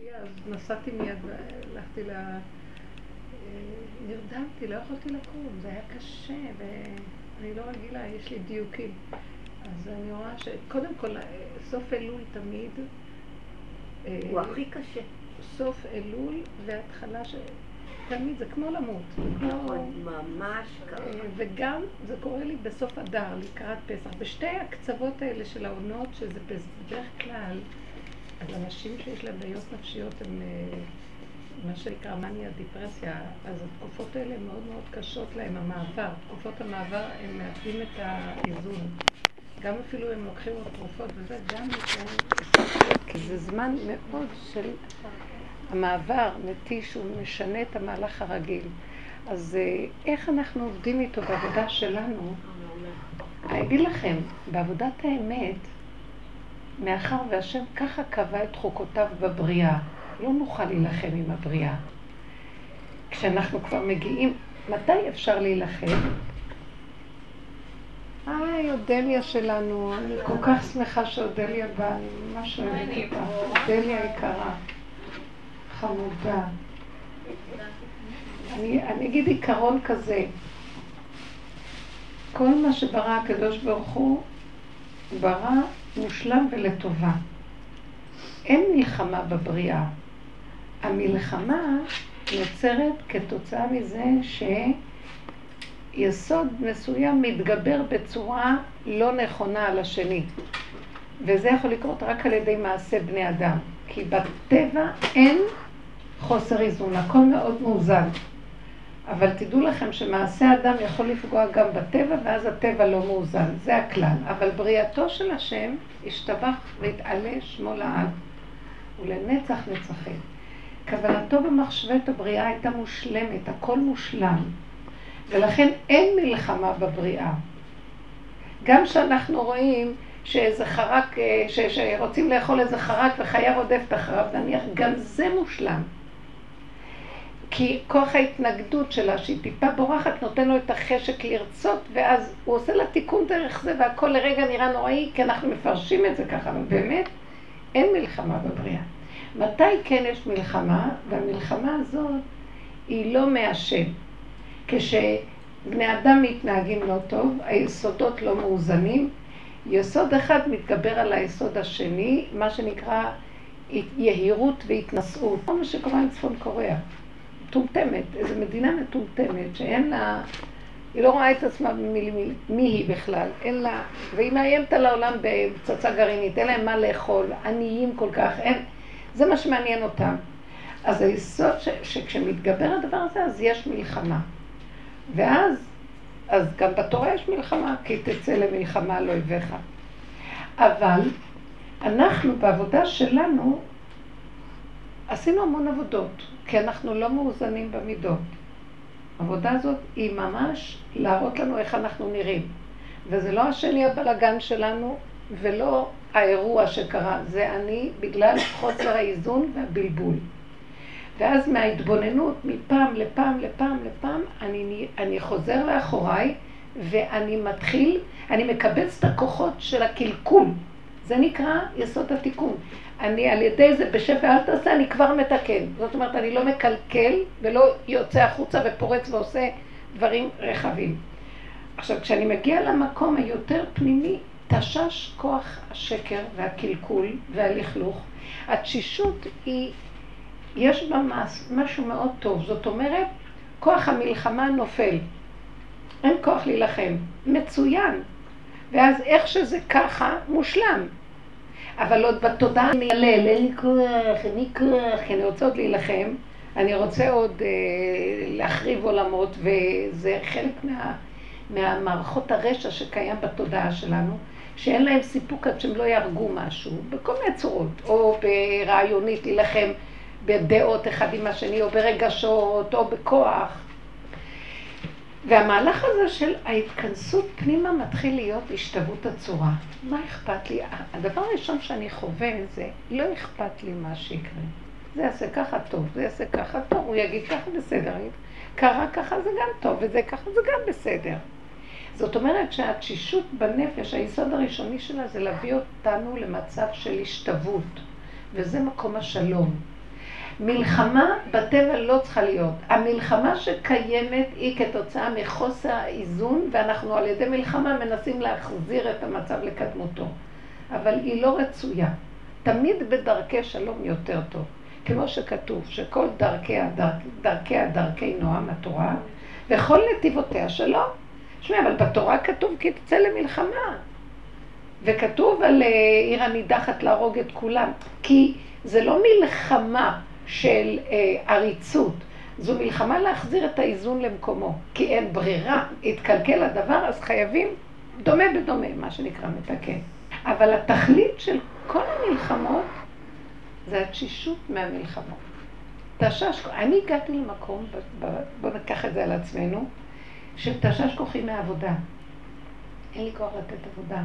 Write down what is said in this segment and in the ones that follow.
שתייה, אז נסעתי מיד והלכתי ל... נרדמתי, לא יכולתי לקום, זה היה קשה, ואני לא רגילה, יש לי דיוקים. אז אני רואה שקודם כל, סוף אלול תמיד... הוא הכי קשה. סוף אלול והתחלה ש... תמיד זה כמו למות. נכון, ממש ככה. אה, וגם זה קורה לי בסוף אדר, לקראת פסח. בשתי הקצוות האלה של העונות, שזה בדרך כלל, אז אנשים שיש להם בעיות נפשיות הם אה, מה שנקרא מניה דיפרסיה, אז התקופות האלה מאוד מאוד קשות להם, המעבר. תקופות המעבר, הם מאבדים את האיזון. גם אפילו הם לוקחים עוד תרופות וזה, גם כי זה זמן מאוד של המעבר מתיש, הוא משנה את המהלך הרגיל. אז אה, איך אנחנו עובדים איתו בעבודה שלנו? אני אגיד לכם, בעבודת האמת, מאחר והשם ככה קבע את חוקותיו בבריאה, לא נוכל להילחם עם הבריאה. כשאנחנו כבר מגיעים, מתי אפשר להילחם? היי, אודליה שלנו, אני כל כך שמחה שאודליה באה, אני ממש אוהבת אותה. אודליה יקרה. חמודה. אני, אני אגיד עיקרון כזה, כל מה שברא הקדוש ברוך הוא, ברא מושלם ולטובה. אין מלחמה בבריאה. המלחמה נוצרת כתוצאה מזה שיסוד מסוים מתגבר בצורה לא נכונה על השני. וזה יכול לקרות רק על ידי מעשה בני אדם. כי בטבע אין חוסר איזון, הכל מאוד מאוזן. אבל תדעו לכם שמעשה אדם יכול לפגוע גם בטבע, ואז הטבע לא מאוזן, זה הכלל. אבל בריאתו של השם השתבח והתעלה שמו לעד, ולנצח נצחים. כוונתו במחשבת הבריאה הייתה מושלמת, הכל מושלם. ולכן אין מלחמה בבריאה. גם כשאנחנו רואים שאיזה חרק, אה, שרוצים לאכול איזה חרק וחיה רודפת אחריו, נניח, גם זה מושלם. כי כוח ההתנגדות שלה, שהיא טיפה בורחת, נותן לו את החשק לרצות, ואז הוא עושה לה תיקון דרך זה, והכל לרגע נראה נוראי, כי אנחנו מפרשים את זה ככה, אבל באמת, אין מלחמה בבריאה. מתי כן יש מלחמה? והמלחמה הזאת היא לא מהשם. כשבני אדם מתנהגים לא טוב, היסודות לא מאוזנים, יסוד אחד מתגבר על היסוד השני, מה שנקרא יהירות והתנשאות. כל מה שקורה עם צפון קוריאה. מטומטמת, איזו מדינה מטומטמת שאין לה, היא לא רואה את עצמה מי, מי, מי היא בכלל, אין לה, והיא מאיימת על העולם בפצצה גרעינית, אין להם מה לאכול, עניים כל כך, אין, זה מה שמעניין אותם. אז היסוד ש, שכשמתגבר הדבר הזה, אז יש מלחמה. ואז, אז גם בתורה יש מלחמה, כי תצא למלחמה לא אויביך. אבל אנחנו בעבודה שלנו עשינו המון עבודות. כי אנחנו לא מאוזנים במידות. העבודה הזאת היא ממש להראות לנו איך אנחנו נראים. וזה לא השני הבלגן שלנו, ולא האירוע שקרה, זה אני בגלל חוסר האיזון והבלבול. ואז מההתבוננות, מפעם לפעם לפעם לפעם, אני, אני חוזר לאחוריי, ואני מתחיל, אני מקבץ את הכוחות של הקלקול. זה נקרא יסוד התיקון. אני על ידי זה בשפע אל תעשה, אני כבר מתקן. זאת אומרת, אני לא מקלקל ולא יוצא החוצה ופורץ ועושה דברים רחבים. עכשיו, כשאני מגיע למקום היותר פנימי, תשש כוח השקר והקלקול והלכלוך. התשישות היא, יש בה משהו מאוד טוב. זאת אומרת, כוח המלחמה נופל. אין כוח להילחם. מצוין. ואז איך שזה ככה, מושלם. אבל עוד בתודעה אני אעלל, אין לי כוח, אין לי כוח, כי אני רוצה עוד להילחם, אני רוצה עוד אה, להחריב עולמות, וזה חלק מה, מהמערכות הרשע שקיים בתודעה שלנו, שאין להם סיפוק עד שהם לא יהרגו משהו, בכל מיני צורות, או ברעיונית להילחם בדעות אחד עם השני, או ברגשות, או בכוח. והמהלך הזה של ההתכנסות פנימה מתחיל להיות השתוות הצורה. מה אכפת לי? הדבר הראשון שאני חווה זה, לא אכפת לי מה שיקרה. זה יעשה ככה טוב, זה יעשה ככה טוב, הוא יגיד ככה בסדר. קרה ככה זה גם טוב, וזה ככה זה גם בסדר. זאת אומרת שהתשישות בנפש, היסוד הראשוני שלה זה להביא אותנו למצב של השתוות, וזה מקום השלום. מלחמה בטבע לא צריכה להיות. המלחמה שקיימת היא כתוצאה מחוסר האיזון, ואנחנו על ידי מלחמה מנסים להחזיר את המצב לקדמותו. אבל היא לא רצויה. תמיד בדרכי שלום יותר טוב. כמו שכתוב, שכל דרכיה דרכ, דרכיה דרכי נועם התורה, וכל נתיבותיה שלום. תשמעי, אבל בתורה כתוב כי תצא למלחמה. וכתוב על אה, עיר הנידחת להרוג את כולם. כי זה לא מלחמה של אה, עריצות, זו מלחמה להחזיר את האיזון למקומו. כי אין ברירה, התקלקל הדבר, אז חייבים דומה בדומה, מה שנקרא מתקן. אבל התכלית של כל המלחמות זה התשישות מהמלחמות. תשש, אני הגעתי למקום, בואו ניקח את זה על עצמנו, שתשש כוחי מהעבודה. אין לי כוח לתת עבודה.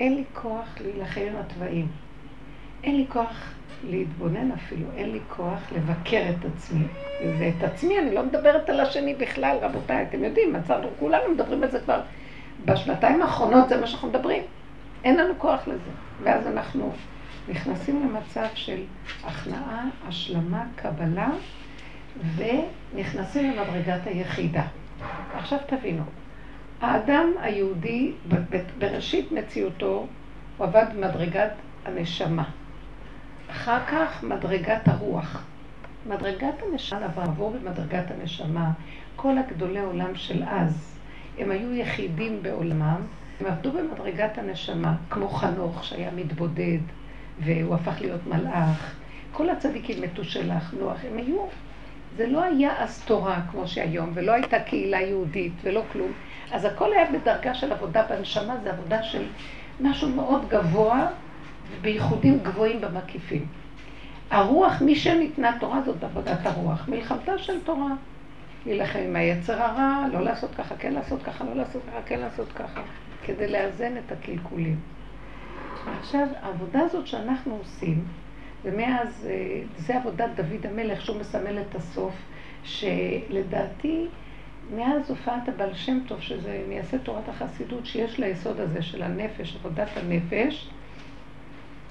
אין לי כוח להילחם עם התוואים. אין לי כוח להתבונן אפילו, אין לי כוח לבקר את עצמי. ואת עצמי, אני לא מדברת על השני בכלל, רבותיי, אתם יודעים, מצאנו, כולנו מדברים על זה כבר בשנתיים האחרונות, זה מה שאנחנו מדברים. אין לנו כוח לזה. ואז אנחנו נכנסים למצב של הכנעה, השלמה, קבלה, ונכנסים למדרגת היחידה. עכשיו תבינו, האדם היהודי בראשית מציאותו הוא עבד במדרגת הנשמה. אחר כך מדרגת הרוח. מדרגת הנשמה עברו במדרגת הנשמה. כל הגדולי עולם של אז, הם היו יחידים בעולמם, הם עבדו במדרגת הנשמה, כמו חנוך שהיה מתבודד, והוא הפך להיות מלאך. כל הצדיקים מתו שלח, נוח, הם היו, זה לא היה אז תורה כמו שהיום, ולא הייתה קהילה יהודית ולא כלום. אז הכל היה בדרגה של עבודה בנשמה, זה עבודה של משהו מאוד גבוה, ובייחודים גבוהים במקיפים. הרוח, מי שניתנה תורה זאת עבודת הרוח. מלחמתה של תורה. להילחם עם היצר הרע, לא לעשות ככה, כן לעשות ככה, לא לעשות ככה, כן לעשות ככה, כדי לאזן את הקלקולים. עכשיו, העבודה הזאת שאנחנו עושים, ומאז, אה, זה עבודת דוד המלך, שהוא מסמל את הסוף, שלדעתי, מאז הופעת הבעל שם טוב, שזה מייסד תורת החסידות, שיש לה יסוד הזה של הנפש, עבודת הנפש,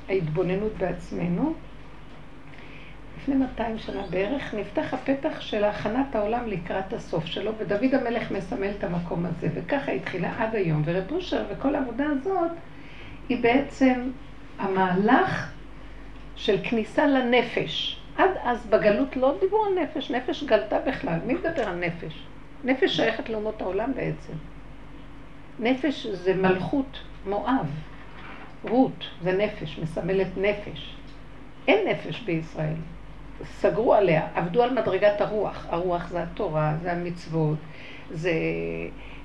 ההתבוננות בעצמנו, לפני 200 שנה בערך, נפתח הפתח של הכנת העולם לקראת הסוף שלו, ודוד המלך מסמל את המקום הזה, וככה התחילה עד היום. ורב אושר וכל העבודה הזאת היא בעצם המהלך של כניסה לנפש. עד אז בגלות לא דיברו על נפש, נפש גלתה בכלל. מי מדבר על נפש? נפש שייכת לאומות העולם בעצם. נפש זה מלכות, מואב. רות זה נפש, מסמלת נפש. אין נפש בישראל. סגרו עליה, עבדו על מדרגת הרוח. הרוח זה התורה, זה המצוות, זה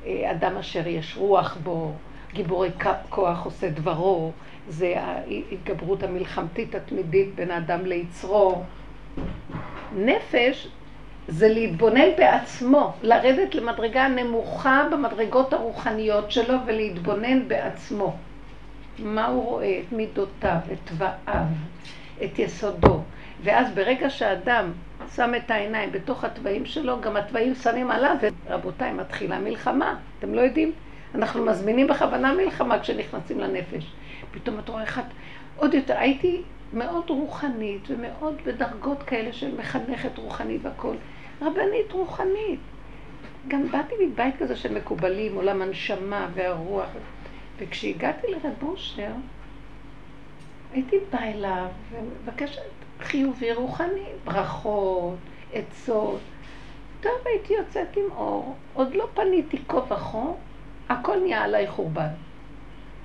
אה, אדם אשר יש רוח בו, גיבורי כוח עושה דברו, זה ההתגברות המלחמתית התמידית בין האדם ליצרו. נפש זה להתבונן בעצמו, לרדת למדרגה הנמוכה במדרגות הרוחניות שלו ולהתבונן בעצמו. מה הוא רואה? את מידותיו, את תוואיו, את יסודו. ואז ברגע שאדם שם את העיניים בתוך התוואים שלו, גם התוואים שמים עליו, ורבותיי, מתחילה מלחמה. אתם לא יודעים? אנחנו מזמינים בכוונה מלחמה כשנכנסים לנפש. פתאום את רואה אחד, עוד יותר, הייתי מאוד רוחנית ומאוד בדרגות כאלה של מחנכת רוחנית והכול. רבנית רוחנית. גם באתי מבית כזה של מקובלים, עולם הנשמה והרוח. וכשהגעתי לרב אושר, הייתי באה אליו ומבקשת חיובי רוחני, ברכות, עצות. טוב, הייתי יוצאת עם אור, עוד לא פניתי כה וכה, הכל נהיה עליי חורבן.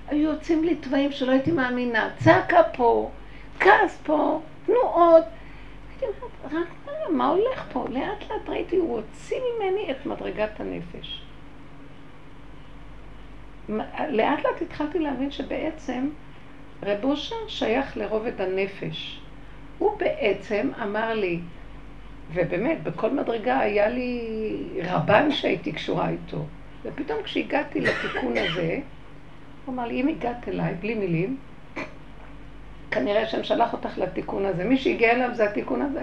היו יוצאים לי תוואים שלא הייתי מאמינה, צעקה פה, כעס פה, תנועות. הייתי אומרת, רק מה הולך פה? לאט לאט ראיתי, הוא הוציא ממני את מדרגת הנפש. לאט לאט התחלתי להבין שבעצם רב אושר שייך לרובד הנפש. הוא בעצם אמר לי, ובאמת, בכל מדרגה היה לי רבן שהייתי קשורה איתו. ופתאום כשהגעתי לתיקון הזה, הוא אמר לי, אם הגעת אליי, בלי מילים, כנראה שאני שלח אותך לתיקון הזה. מי שהגיע אליו זה התיקון הזה,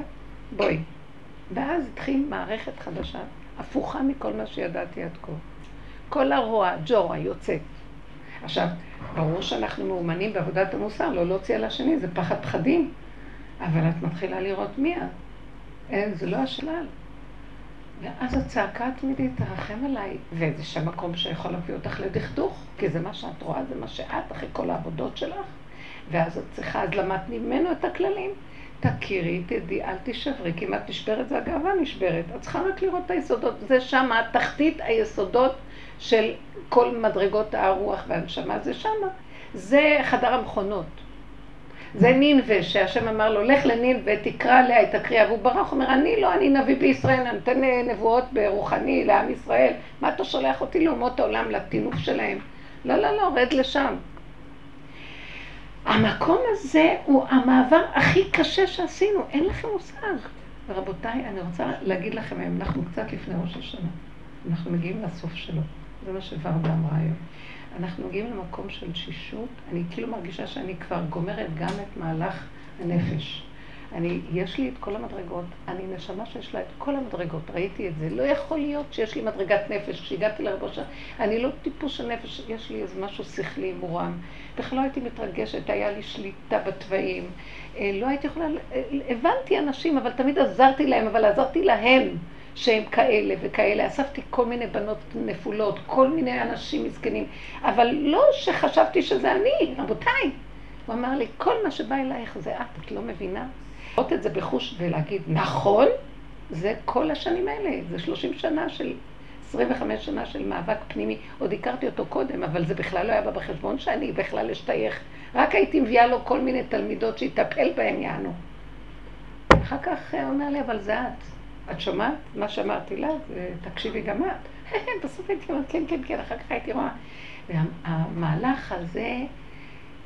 בואי. ואז התחיל מערכת חדשה, הפוכה מכל מה שידעתי עד כה. כל הרוע, ג'ורה, יוצא. עכשיו, ברור שאנחנו מאומנים בעבודת המוסר, לא להוציא על השני, זה פחד פחדים. אבל את מתחילה לראות מי את. אין, זה לא השלל. ואז הצעקה התמידית, תרחם עליי, וזה שם מקום שיכול להביא אותך לדכדוך, כי זה מה שאת רואה, זה מה שאת, אחרי כל העבודות שלך, ואז את צריכה, אז למדת ממנו את הכללים. תכירי, תדעי, אל תישברי, כי אם את נשברת זה הגאווה נשברת. את צריכה רק לראות את היסודות, זה שם, תחתית היסודות של כל מדרגות הרוח והנשמה, זה שם. זה חדר המכונות. זה נינווה, שהשם אמר לו, לך לנינווה, תקרא עליה את הקריאה, והוא ברח, אומר, אני לא, אני נביא בישראל, אני נותן נבואות ברוחני לעם ישראל, מה אתה שולח אותי לאומות העולם, לטינוף שלהם? לא, לא, לא, רד לשם. המקום הזה הוא המעבר הכי קשה שעשינו, אין לכם מושג. ורבותיי, אני רוצה להגיד לכם אנחנו קצת לפני ראש השנה. אנחנו מגיעים לסוף שלו. זה מה שוורדה אמרה היום. אנחנו מגיעים למקום של תשישות, אני כאילו מרגישה שאני כבר גומרת גם את מהלך הנפש. אני, יש לי את כל המדרגות, אני נשמה שיש לה את כל המדרגות, ראיתי את זה. לא יכול להיות שיש לי מדרגת נפש. כשהגעתי לרבושה, אני לא טיפוס של נפש, יש לי איזה משהו שכלי מורם. בכלל לא הייתי מתרגשת, היה לי שליטה בתוואים. אה, לא הייתי יכולה, אה, הבנתי אנשים, אבל תמיד עזרתי להם, אבל עזרתי להם. שהם כאלה וכאלה. אספתי כל מיני בנות נפולות, כל מיני אנשים מסכנים, אבל לא שחשבתי שזה אני, רבותיי. הוא אמר לי, כל מה שבא אלייך זה את, את לא מבינה? לראות את זה בחוש ולהגיד, נכון, זה כל השנים האלה, זה 30 שנה של, 25 שנה של מאבק פנימי. עוד הכרתי אותו קודם, אבל זה בכלל לא היה בא בחשבון שאני בכלל אשתייך. רק הייתי מביאה לו כל מיני תלמידות שיטפל בהן יענו. אחר כך הוא אומר לי, אבל זה את. את שומעת מה שאמרתי לה? תקשיבי גם את. בסוף הייתי אומרת, כן, כן, כן, אחר כך הייתי רואה. והמהלך הזה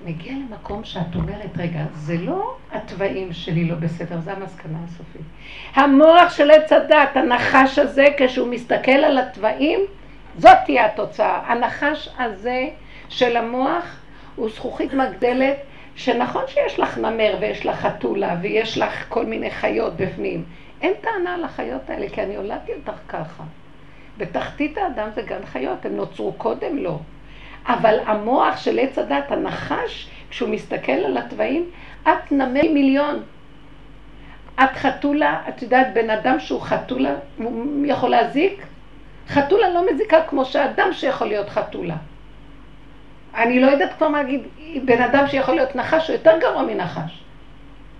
מגיע למקום שאת אומרת, רגע, זה לא התוואים שלי לא בסדר, זה המסקנה הסופית. המוח של עץ הדת, הנחש הזה, כשהוא מסתכל על התוואים, זאת תהיה התוצאה. הנחש הזה של המוח הוא זכוכית מגדלת, שנכון שיש לך נמר ויש לך חתולה ויש לך כל מיני חיות בפנים. אין טענה על החיות האלה, כי אני הולדתי אותך ככה. בתחתית האדם זה גן חיות, הם נוצרו קודם לא. אבל המוח של עץ הדת, הנחש, כשהוא מסתכל על התוואים, את נמל מיליון. את חתולה, את יודעת, בן אדם שהוא חתולה, הוא יכול להזיק? חתולה לא מזיקה כמו שאדם שיכול להיות חתולה. אני לא יודעת כבר מה להגיד, בן אדם שיכול להיות נחש הוא יותר גרוע מנחש.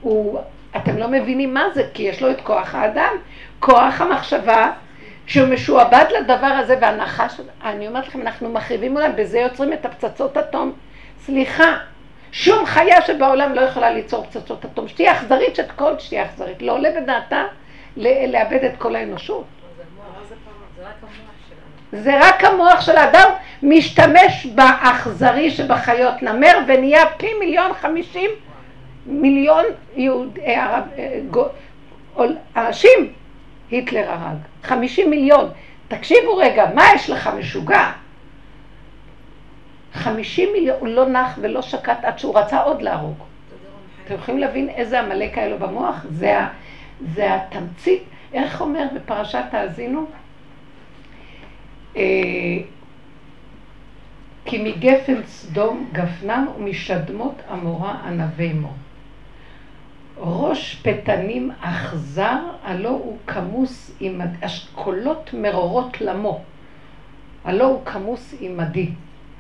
הוא אתם לא מבינים מה זה, כי יש לו את כוח האדם, כוח המחשבה, שהוא משועבד לדבר הזה והנחש, אני אומרת לכם, אנחנו מחריבים עולם, בזה יוצרים את הפצצות אטום. סליחה, שום חיה שבעולם לא יכולה ליצור פצצות אטום. שתהיה אכזרית, שכל שתהיה אכזרית. לא עולה בדעתה לאבד את כל האנושות. זה רק המוח של האדם משתמש באכזרי שבחיות נמר ונהיה פי מיליון חמישים מיליון יהוד, אה, אה, אנשים היטלר הרג. חמישים מיליון. תקשיבו רגע, מה יש לך משוגע? חמישים מיליון, הוא לא נח ולא שקט עד שהוא רצה עוד להרוג. אתם יכולים להבין איזה עמלק היה לו במוח? זה, זה התמצית, איך אומר בפרשת האזינו? אה, כי מגפן סדום גפנם ומשדמות עמורה ענבי מו. ראש פתנים אכזר, הלא הוא כמוס עם אשכולות מרורות למו, הלא הוא כמוס עמדי,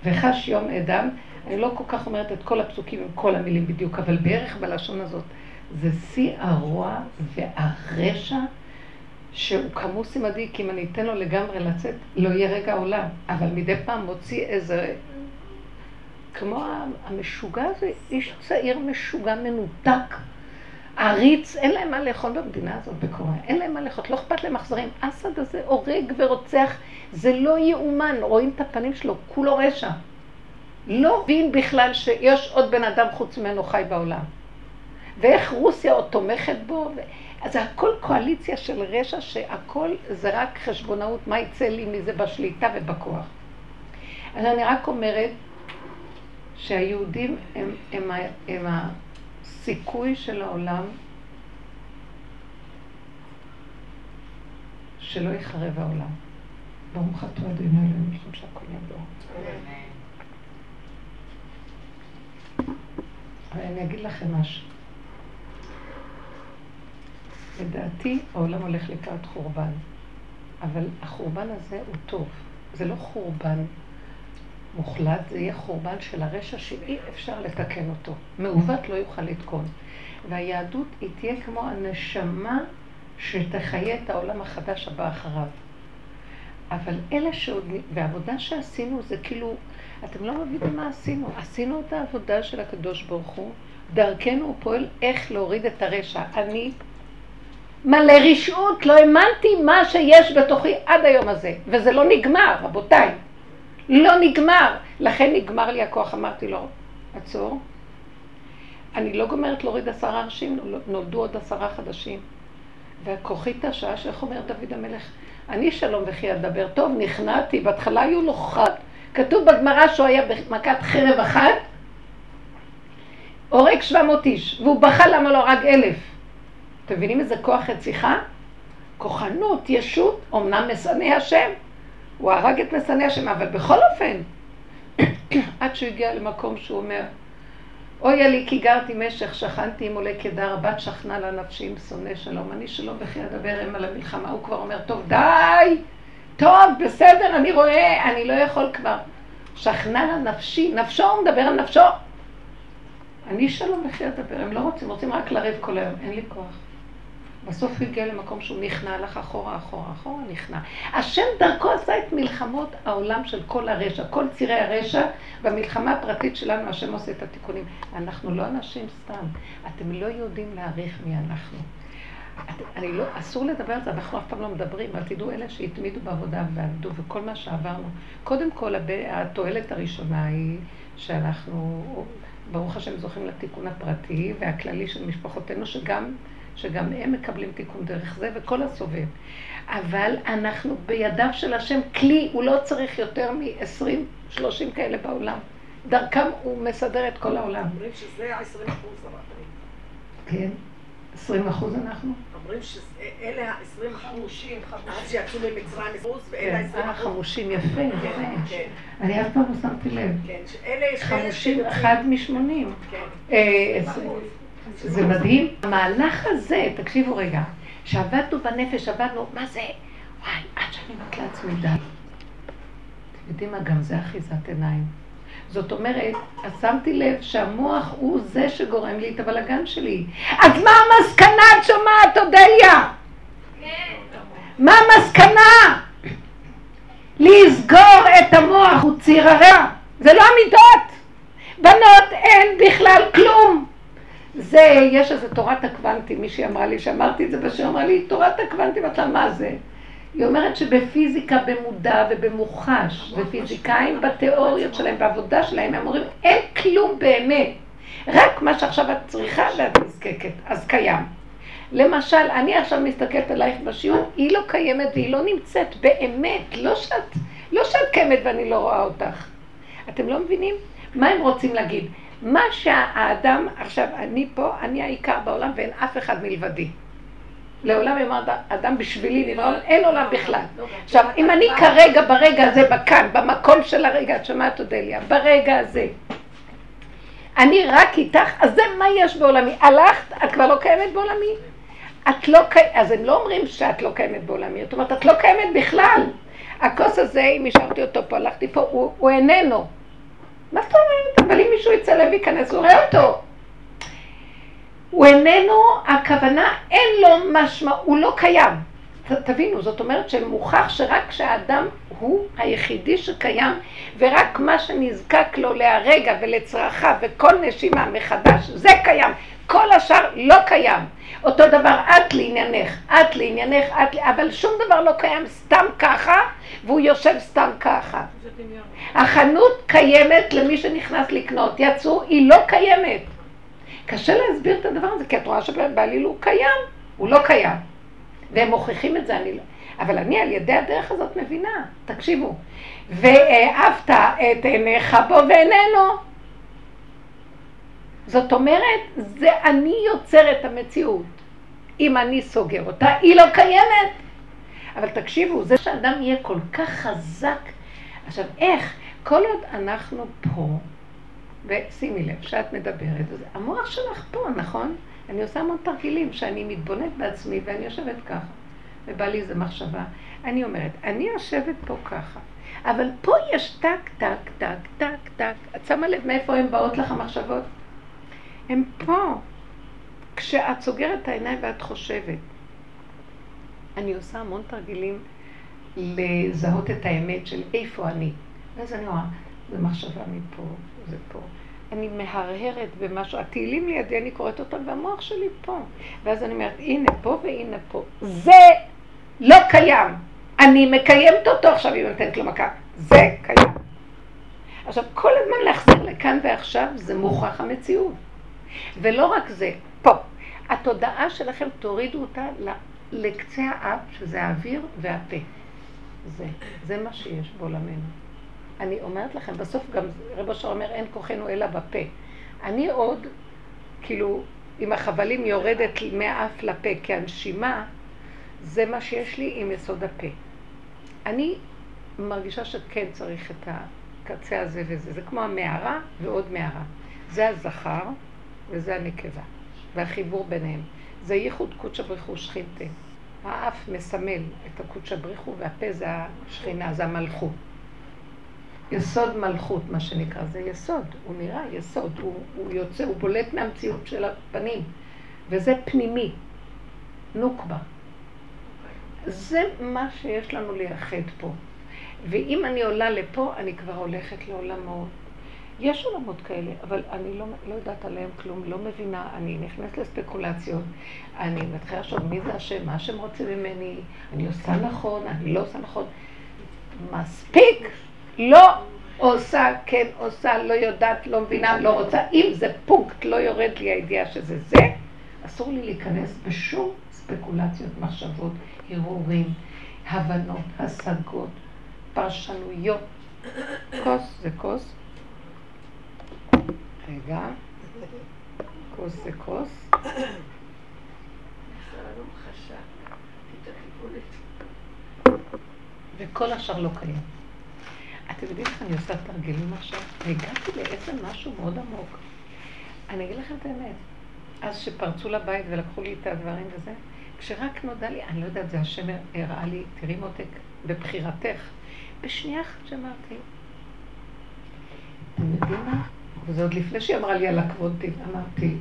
וחש יום אדם, אני לא כל כך אומרת את כל הפסוקים עם כל המילים בדיוק, אבל בערך בלשון הזאת, זה שיא הרוע והרשע שהוא כמוס עמדי, כי אם אני אתן לו לגמרי לצאת, לא יהיה רגע עולם, אבל מדי פעם מוציא איזה... כמו המשוגע הזה, איש צעיר משוגע מנותק. עריץ, אין להם מה לאכול במדינה הזאת בקוריאה, אין להם מה לאכול, לא אכפת להם אכזרים. אסד הזה הורג ורוצח, זה לא יאומן, רואים את הפנים שלו, כולו רשע. לא מבין בכלל שיש עוד בן אדם חוץ ממנו חי בעולם. ואיך רוסיה עוד תומכת בו. ו... אז זה הכל קואליציה של רשע, שהכל זה רק חשבונאות, מה יצא לי מזה בשליטה ובכוח. אז אני רק אומרת שהיהודים הם, הם, הם, הם סיכוי של העולם שלא יחרב העולם. ברוך אתה אדוני אלוהים משום שהכל ידוע. אבל אני אגיד לכם משהו. לדעתי העולם הולך לקראת חורבן, אבל החורבן הזה הוא טוב. זה לא חורבן מוחלט, זה יהיה חורבן של הרשע שאי אפשר לתקן אותו. מעוות לא יוכל לתקון. והיהדות היא תהיה כמו הנשמה שתחיה את העולם החדש הבא אחריו. אבל אלה שעוד, והעבודה שעשינו זה כאילו, אתם לא מבינים מה עשינו. עשינו את העבודה של הקדוש ברוך הוא, דרכנו הוא פועל איך להוריד את הרשע. אני מלא רשעות, לא האמנתי מה שיש בתוכי עד היום הזה. וזה לא נגמר, רבותיי. לא נגמר. לכן נגמר לי הכוח, אמרתי לו, עצור. אני לא גומרת להוריד עשרה ראשים, נולדו עוד עשרה חדשים. והכוחית השעה, שאיך אומר דוד המלך, אני שלום וכי אדבר. טוב, נכנעתי, בהתחלה היו לו חד. כתוב בגמרא שהוא היה במכת חרב אחת, הורג 700 איש, והוא בכה למה לא הרג אלף. אתם מבינים איזה כוח רציחה? כוחנות, ישות, אמנם משנא השם. הוא הרג את משנא השם, אבל בכל אופן, עד שהוא הגיע למקום שהוא אומר, אוי לי כי גרתי משך, שכנתי עם עולי קדר, בת שכנה לה נפשי עם שונא שלום, אני שלום וכי אדבר הם על המלחמה. הוא כבר אומר, טוב, די, טוב, בסדר, אני רואה, אני לא יכול כבר. שכנה לה נפשי, נפשו, הוא מדבר על נפשו. אני שלום וכי אדבר, הם לא רוצים, רוצים רק לריב כל היום, אין לי כוח. בסוף הוא הגיע למקום שהוא נכנע, הלך אחורה, אחורה, אחורה, נכנע. השם דרכו עשה את מלחמות העולם של כל הרשע, כל צירי הרשע, במלחמה הפרטית שלנו השם עושה את התיקונים. אנחנו לא אנשים סתם, אתם לא יודעים להעריך מי אנחנו. את, אני לא, אסור לדבר על זה, אנחנו אף פעם לא מדברים, אבל תדעו אלה שהתמידו בעבודה ועבדו וכל מה שעברנו. קודם כל, התועלת הראשונה היא שאנחנו, ברוך השם, זוכים לתיקון הפרטי והכללי של משפחותינו, שגם שגם הם מקבלים תיקון דרך זה וכל הסובב. אבל אנחנו בידיו של השם כלי, הוא לא צריך יותר מ-20, 30 כאלה בעולם. דרכם הוא מסדר את כל העולם. אומרים שזה ה-20 אחוז כן, 20 אחוז אנחנו. אומרים שאלה ה-20 חמושים, אז שיצאו ממצרים אחוז, ואלה ה-20 כן, אחוז. חמושים, יפה, כן, יפה. כן. אני אף פעם לא שמתי לב. כן, שאלה יש כאלה חמושים, אחד משמונים. כן. זה- זה מדהים. המהלך הזה, תקשיבו רגע, שעבדנו בנפש, עבדנו, מה זה? וואי, עד שאני אומרת לעצמי די. אתם יודעים מה? גם זה אחיזת עיניים. זאת אומרת, אז שמתי לב שהמוח הוא זה שגורם לי את הבלגן שלי. אז מה המסקנה את שומעת, אודליה? מה המסקנה? לסגור את המוח הוא ציר הרע. זה לא המידות. בנות אין בכלל כלום. זה, יש איזה תורת הקוונטים, מישהי אמרה לי, שאמרתי את זה בשיר, אמרה לי, תורת הקוונטים, אתה מה זה? היא אומרת שבפיזיקה במודע ובמוחש, ופיזיקאים בתיאוריות שלהם, בעבודה שלהם, הם אומרים, אין כלום באמת. רק מה שעכשיו את צריכה ואת נזקקת, אז קיים. למשל, אני עכשיו מסתכלת עלייך בשיעור, היא לא קיימת והיא לא נמצאת באמת, לא שאת, לא שאת קיימת ואני לא רואה אותך. אתם לא מבינים? מה הם רוצים להגיד? מה שהאדם, עכשיו, אני פה, אני העיקר בעולם ואין אף אחד מלבדי. לעולם יאמר אדם בשבילי נברא, אין עולם בכלל. עכשיו, אם אני כרגע, ברגע הזה, בכאן, במקום של הרגע, את שומעת אודליה, ברגע הזה, אני רק איתך, אז זה מה יש בעולמי. הלכת, את כבר לא קיימת בעולמי? את לא קיימת, אז הם לא אומרים שאת לא קיימת בעולמי, זאת אומרת, את לא קיימת בכלל. הכוס הזה, אם השארתי אותו פה, הלכתי פה, הוא, הוא איננו. מה זאת אומרת? אבל אם מישהו יצא לב וייכנס, הוא רואה אותו. הוא איננו, הכוונה, אין לו משמע, הוא לא קיים. ת, תבינו, זאת אומרת שמוכח שרק כשהאדם הוא היחידי שקיים, ורק מה שנזקק לו להרגע ולצרכיו וכל נשימה מחדש, זה קיים. כל השאר לא קיים. אותו דבר את לעניינך, את לעניינך, את, אבל שום דבר לא קיים סתם ככה, והוא יושב סתם ככה. החנות קיימת למי שנכנס לקנות, יצאו, היא לא קיימת. קשה להסביר את הדבר הזה, כי את רואה שבעליל הוא קיים, הוא לא קיים. והם מוכיחים את זה, אני לא... אבל אני על ידי הדרך הזאת מבינה, תקשיבו. ואהבת את עיניך בו ואיננו. זאת אומרת, זה אני יוצר את המציאות. אם אני סוגר אותה, היא לא קיימת. אבל תקשיבו, זה שאדם יהיה כל כך חזק. עכשיו, איך? כל עוד אנחנו פה, ושימי לב, שאת מדברת, המוח שלך פה, נכון? אני עושה המון תרגילים שאני מתבוננת בעצמי ואני יושבת ככה, ובא לי איזה מחשבה. אני אומרת, אני יושבת פה ככה, אבל פה יש טק, טק, טק, טק, טק. את שמה לב מאיפה הן באות לך המחשבות? הן פה. כשאת סוגרת את העיניים ואת חושבת. אני עושה המון תרגילים לזהות את האמת של איפה אני. ואז אני רואה, זו מחשבה מפה, זה פה. אני מהרהרת במשהו, התהילים לידי, אני קוראת אותם, והמוח שלי פה. ואז אני אומרת, הנה פה והנה פה. זה לא קיים. אני מקיימת אותו עכשיו, אם נותנת לו מכה. זה קיים. עכשיו, כל הזמן להחזיר לכאן ועכשיו, זה מוכרח המציאות. ולא רק זה, פה. התודעה שלכם, תורידו אותה לקצה האף, שזה האוויר והפה. זה, זה מה שיש בעולמנו. אני אומרת לכם, בסוף גם רב אשר אומר, אין כוחנו אלא בפה. אני עוד, כאילו, אם החבלים יורדת מהאף לפה, כי הנשימה, זה מה שיש לי עם יסוד הפה. אני מרגישה שכן צריך את הקצה הזה וזה. זה כמו המערה ועוד מערה. זה הזכר וזה הנקבה. והחיבור ביניהם. זה ייחוד קודשא בריחו שכינתה. האף מסמל את הקודשא בריחו והפה זה השכינה, זה המלכות. יסוד מלכות, מה שנקרא, זה יסוד, הוא נראה יסוד, הוא, הוא יוצא, הוא בולט מהמציאות של הפנים, וזה פנימי, נוקבה. זה מה שיש לנו לייחד פה. ואם אני עולה לפה, אני כבר הולכת לעולמות. יש עולמות כאלה, אבל אני לא, לא יודעת עליהם כלום, לא מבינה, אני נכנסת לספקולציות, אני מתחילה לחשוב מי זה השם, מה השם רוצה ממני, אני עושה נכון, אני לא עושה נכון. מספיק! לא עושה, כן עושה, לא יודעת, לא מבינה, לא רוצה. אם זה פונקט, לא יורד לי הידיעה שזה זה, אסור לי להיכנס בשום ספקולציות, מחשבות, הרהורים, הבנות, השגות, פרשנויות. כוס זה כוס. רגע. כוס זה כוס. וכל השאר לא קיים. אתם יודעים איך אני עושה תרגילים עכשיו? והגעתי לאיזה משהו מאוד עמוק. אני אגיד לכם את האמת. אז שפרצו לבית ולקחו לי את הדברים וזה, כשרק נודע לי, אני לא יודעת, זה השם הראה לי, תראי מותק, בבחירתך. בשנייה אחת שאמרתי, אתם יודעים מה? וזה עוד לפני שהיא אמרה לי על הקוונטים, אמרתי,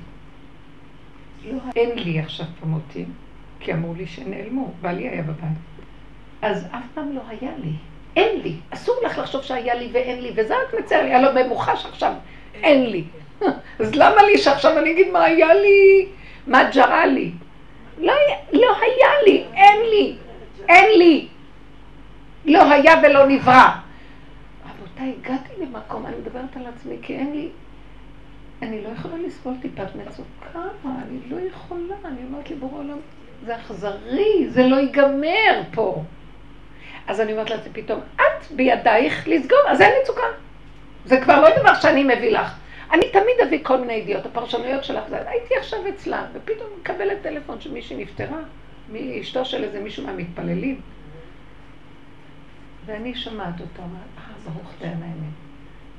לא, אין לי עכשיו פמוטים, כי אמרו לי שנעלמו, בעלי היה בבית. אז אף פעם לא היה לי. אין לי. אסור לך לחשוב שהיה לי ואין לי, וזה רק מצער לי, הלוא במוחש עכשיו, אין לי. אז למה לי שעכשיו אני אגיד מה היה לי, מה ג'רה לי? לא, לא היה לי, אין לי, אין לי. לא היה ולא נברא. רבותיי, הגעתי למקום, אני מדברת על עצמי, כי אין לי, אני לא יכולה לסבול טיפת מצוקה, אני לא יכולה, אני אומרת לי ברור עולם, זה אכזרי, זה לא ייגמר פה. אז אני אומרת לעצמי פתאום, את בידייך לסגור, אז אין מצוקה. זה כבר לא דבר שאני מביא לך. אני תמיד אביא כל מיני ידיעות, הפרשנויות שלך, זה, הייתי עכשיו אצלה, ופתאום מקבלת טלפון שמישהי נפטרה, מאשתו של איזה מישהו מהמתפללים. ואני שומעת אותו, אומרת, אה, ברוך דיין האמת.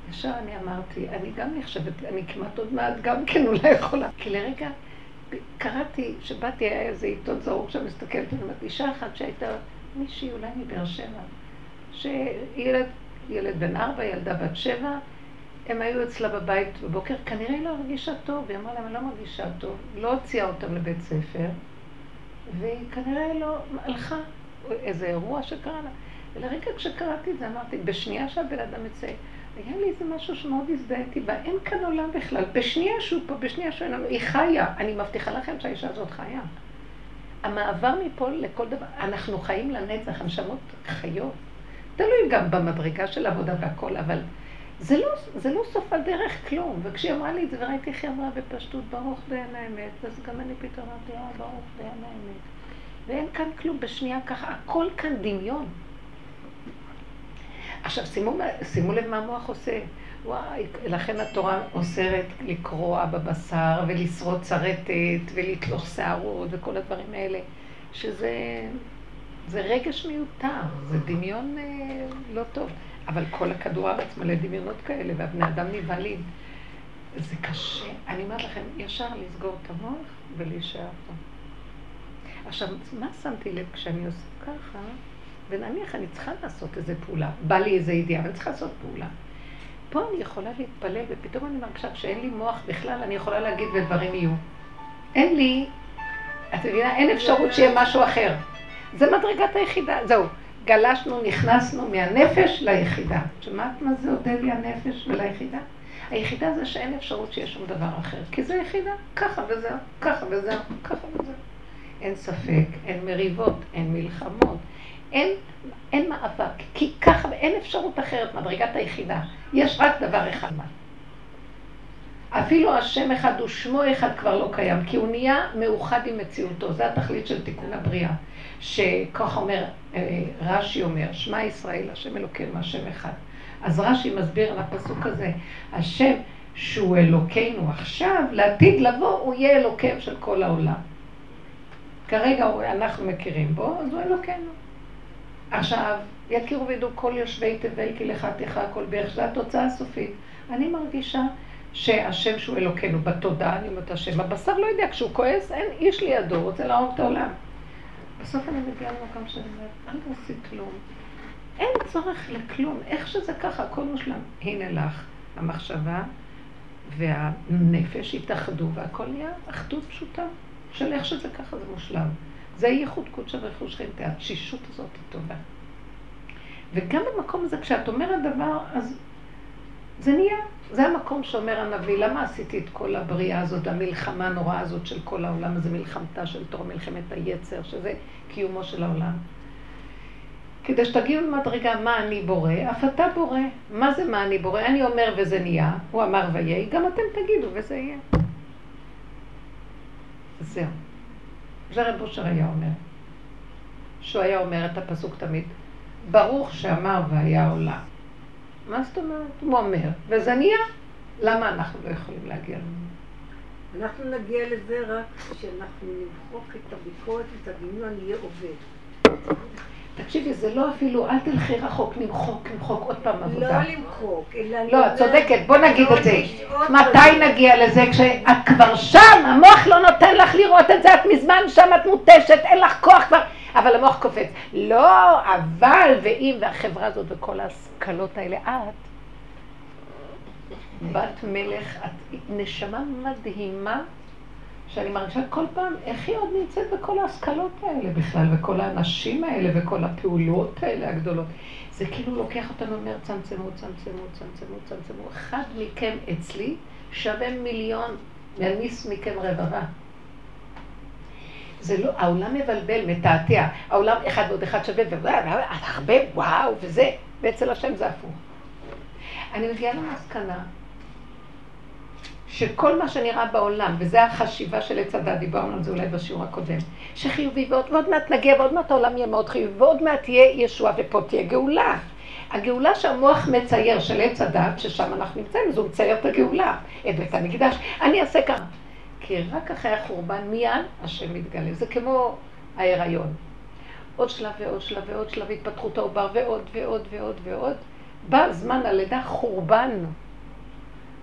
ישר אני אמרתי, אני גם נחשבת, אני כמעט עוד מעט גם כן אולי יכולה. כי לרגע קראתי, שבאתי, היה איזה עיתון זרוק שם, מסתכלת, אומרת, אישה אחת שהייתה מישהי אולי מבאר שבע, שילד ילד בן ארבע, ילדה בת שבע, הם היו אצלה בבית בבוקר, כנראה היא לא הרגישה טוב, היא אמרה להם, אני לא מרגישה טוב, לא הוציאה אותם לבית ספר, והיא כנראה לא הלכה, איזה אירוע שקרה לה. ולרגע כשקראתי את זה אמרתי, בשנייה שהבן אדם יצא, היה לי איזה משהו שמאוד הזדהיתי בה, אין כאן עולם בכלל, בשנייה שהוא פה, בשנייה שהוא איננו, היא חיה, אני מבטיחה לכם שהאישה הזאת חיה. המעבר מפה לכל דבר, אנחנו חיים לנצח, הנשמות חיות. תלוי גם במדרגה של עבודה והכל, אבל זה לא, זה לא סוף הדרך כלום. וכשהיא אמרה לי את זה וראיתי איך היא אמרה בפשטות, ברוך דיין האמת, אז גם אני פתאום אמרתי, אה, ברוך דיין האמת. ואין כאן כלום בשנייה ככה, הכל כאן דמיון. עכשיו, שימו, שימו לב מה המוח עושה. וואי, לכן התורה אוסרת לקרוע בבשר ולשרוד צרטת ולתלוך שערות וכל הדברים האלה, שזה זה רגש מיותר, זה דמיון אה, לא טוב. אבל כל הכדור הארץ מלא דמיונות כאלה, והבני אדם נבהלים. זה קשה. אני אומרת לכם, ישר לסגור את המוח ולהישאר פה. עכשיו, מה שמתי לב כשאני עושה ככה, ונניח אני צריכה לעשות איזה פעולה, בא לי איזה ידיעה, אני צריכה לעשות פעולה. פה אני יכולה להתפלל, ופתאום אני מרגישה כשאין לי מוח בכלל, אני יכולה להגיד ודברים יהיו. אין לי, את מבינה, אין אפשרות שיהיה משהו אחר. זה מדרגת היחידה, זהו. גלשנו, נכנסנו מהנפש ליחידה. שמעת מה זה עודד לי הנפש וליחידה? היחידה זה שאין אפשרות שיהיה שום דבר אחר, כי זה יחידה, ככה וזהו, ככה וזהו, ככה וזהו. אין ספק, אין מריבות, אין מלחמות, אין, אין מאבק, כי ככה, אין אפשרות אחרת, מדרגת היחידה. יש רק דבר אחד. אפילו השם אחד ושמו אחד כבר לא קיים, כי הוא נהיה מאוחד עם מציאותו, זה התכלית של תיקון הבריאה. שככה אומר, אה, רש"י אומר, שמע ישראל, השם אלוקינו, השם אחד. אז רש"י מסביר על הפסוק הזה, השם שהוא אלוקינו עכשיו, לעתיד לבוא הוא יהיה אלוקיהם של כל העולם. כרגע אנחנו מכירים בו, אז הוא אלוקינו. עכשיו, יכירו וידעו כל יושבי תבל כי לך תיכה כל בערך, זו התוצאה הסופית. אני מרגישה שהשם שהוא אלוקינו, בתודעה אני אומרת השם, הבשר לא יודע, כשהוא כועס, אין איש לידו, רוצה להרוג את העולם. בסוף אני מגיעה למקום שאני אומרת, אל תעשי כלום. אין צורך לכלום, איך שזה ככה, הכל מושלם. הנה לך המחשבה והנפש התאחדו והכל נהיה אחדות פשוטה של איך שזה ככה, זה מושלם. זה ייחוד קודשא ורכוש חינטי, התשישות הזאת היא טובה. וגם במקום הזה, כשאת אומרת דבר, אז זה נהיה. זה המקום שאומר הנביא, למה עשיתי את כל הבריאה הזאת, המלחמה הנוראה הזאת של כל העולם הזה, מלחמתה של תור, מלחמת היצר, שזה קיומו של העולם. כדי שתגיעו למדרגה מה אני בורא, אף אתה בורא. מה זה מה אני בורא? אני אומר וזה נהיה, הוא אמר ויהי, גם אתם תגידו וזה יהיה. זהו. זה רב אושר היה אומר. שהוא היה אומר את הפסוק תמיד, ברוך שאמר והיה עולם. מה זאת אומרת? הוא אומר, וזה נהיה. למה אנחנו לא יכולים להגיע לזה? אנחנו נגיע לזה רק כשאנחנו נמחוק את הביקורת ואת הדמיון, נהיה עובד. תקשיבי, זה לא אפילו, אל תלכי רחוק, למחוק, למחוק עוד פעם עבודה. לא למחוק, אלא... לא, את צודקת, בוא נגיד את זה. מתי נגיע לזה? כשאת כבר שם, המוח לא נותן לך לראות את זה, את מזמן שם, את מותשת, אין לך כוח כבר, אבל המוח קופץ. לא, אבל, ואם, והחברה הזאת וכל ההשכלות האלה, את בת מלך, את נשמה מדהימה. שאני מרגישה כל פעם איך היא עוד נמצאת בכל ההשכלות האלה בכלל, וכל האנשים האלה, וכל הפעולות האלה הגדולות. זה כאילו לוקח אותנו, אומר, צמצמו, צמצמו, צמצמו, צמצמו. אחד מכם אצלי שווה מיליון, מעמיס מכם רבבה. זה לא, העולם מבלבל, מתעתע. העולם אחד ועוד אחד שווה, והרבה, וואו, וזה, ואצל השם זה הפוך. אני מגיעה למסקנה שכל מה שנראה בעולם, וזה החשיבה של עץ הדת, דיברנו על זה אולי בשיעור הקודם, שחיובי ועוד, ועוד מעט נגיע, ועוד מעט העולם יהיה מאוד חיובי, ועוד מעט תהיה ישועה ופה תהיה גאולה. הגאולה שהמוח מצייר של עץ הדת, ששם אנחנו נמצאים, אז הוא מצייר את הגאולה, את בית המקדש. אני אעשה ככה. כי רק אחרי החורבן מיד השם מתגלה. זה כמו ההיריון. עוד שלב ועוד שלב ועוד שלב התפתחות העובר ועוד ועוד ועוד ועוד. בא זמן הלידה חורבן.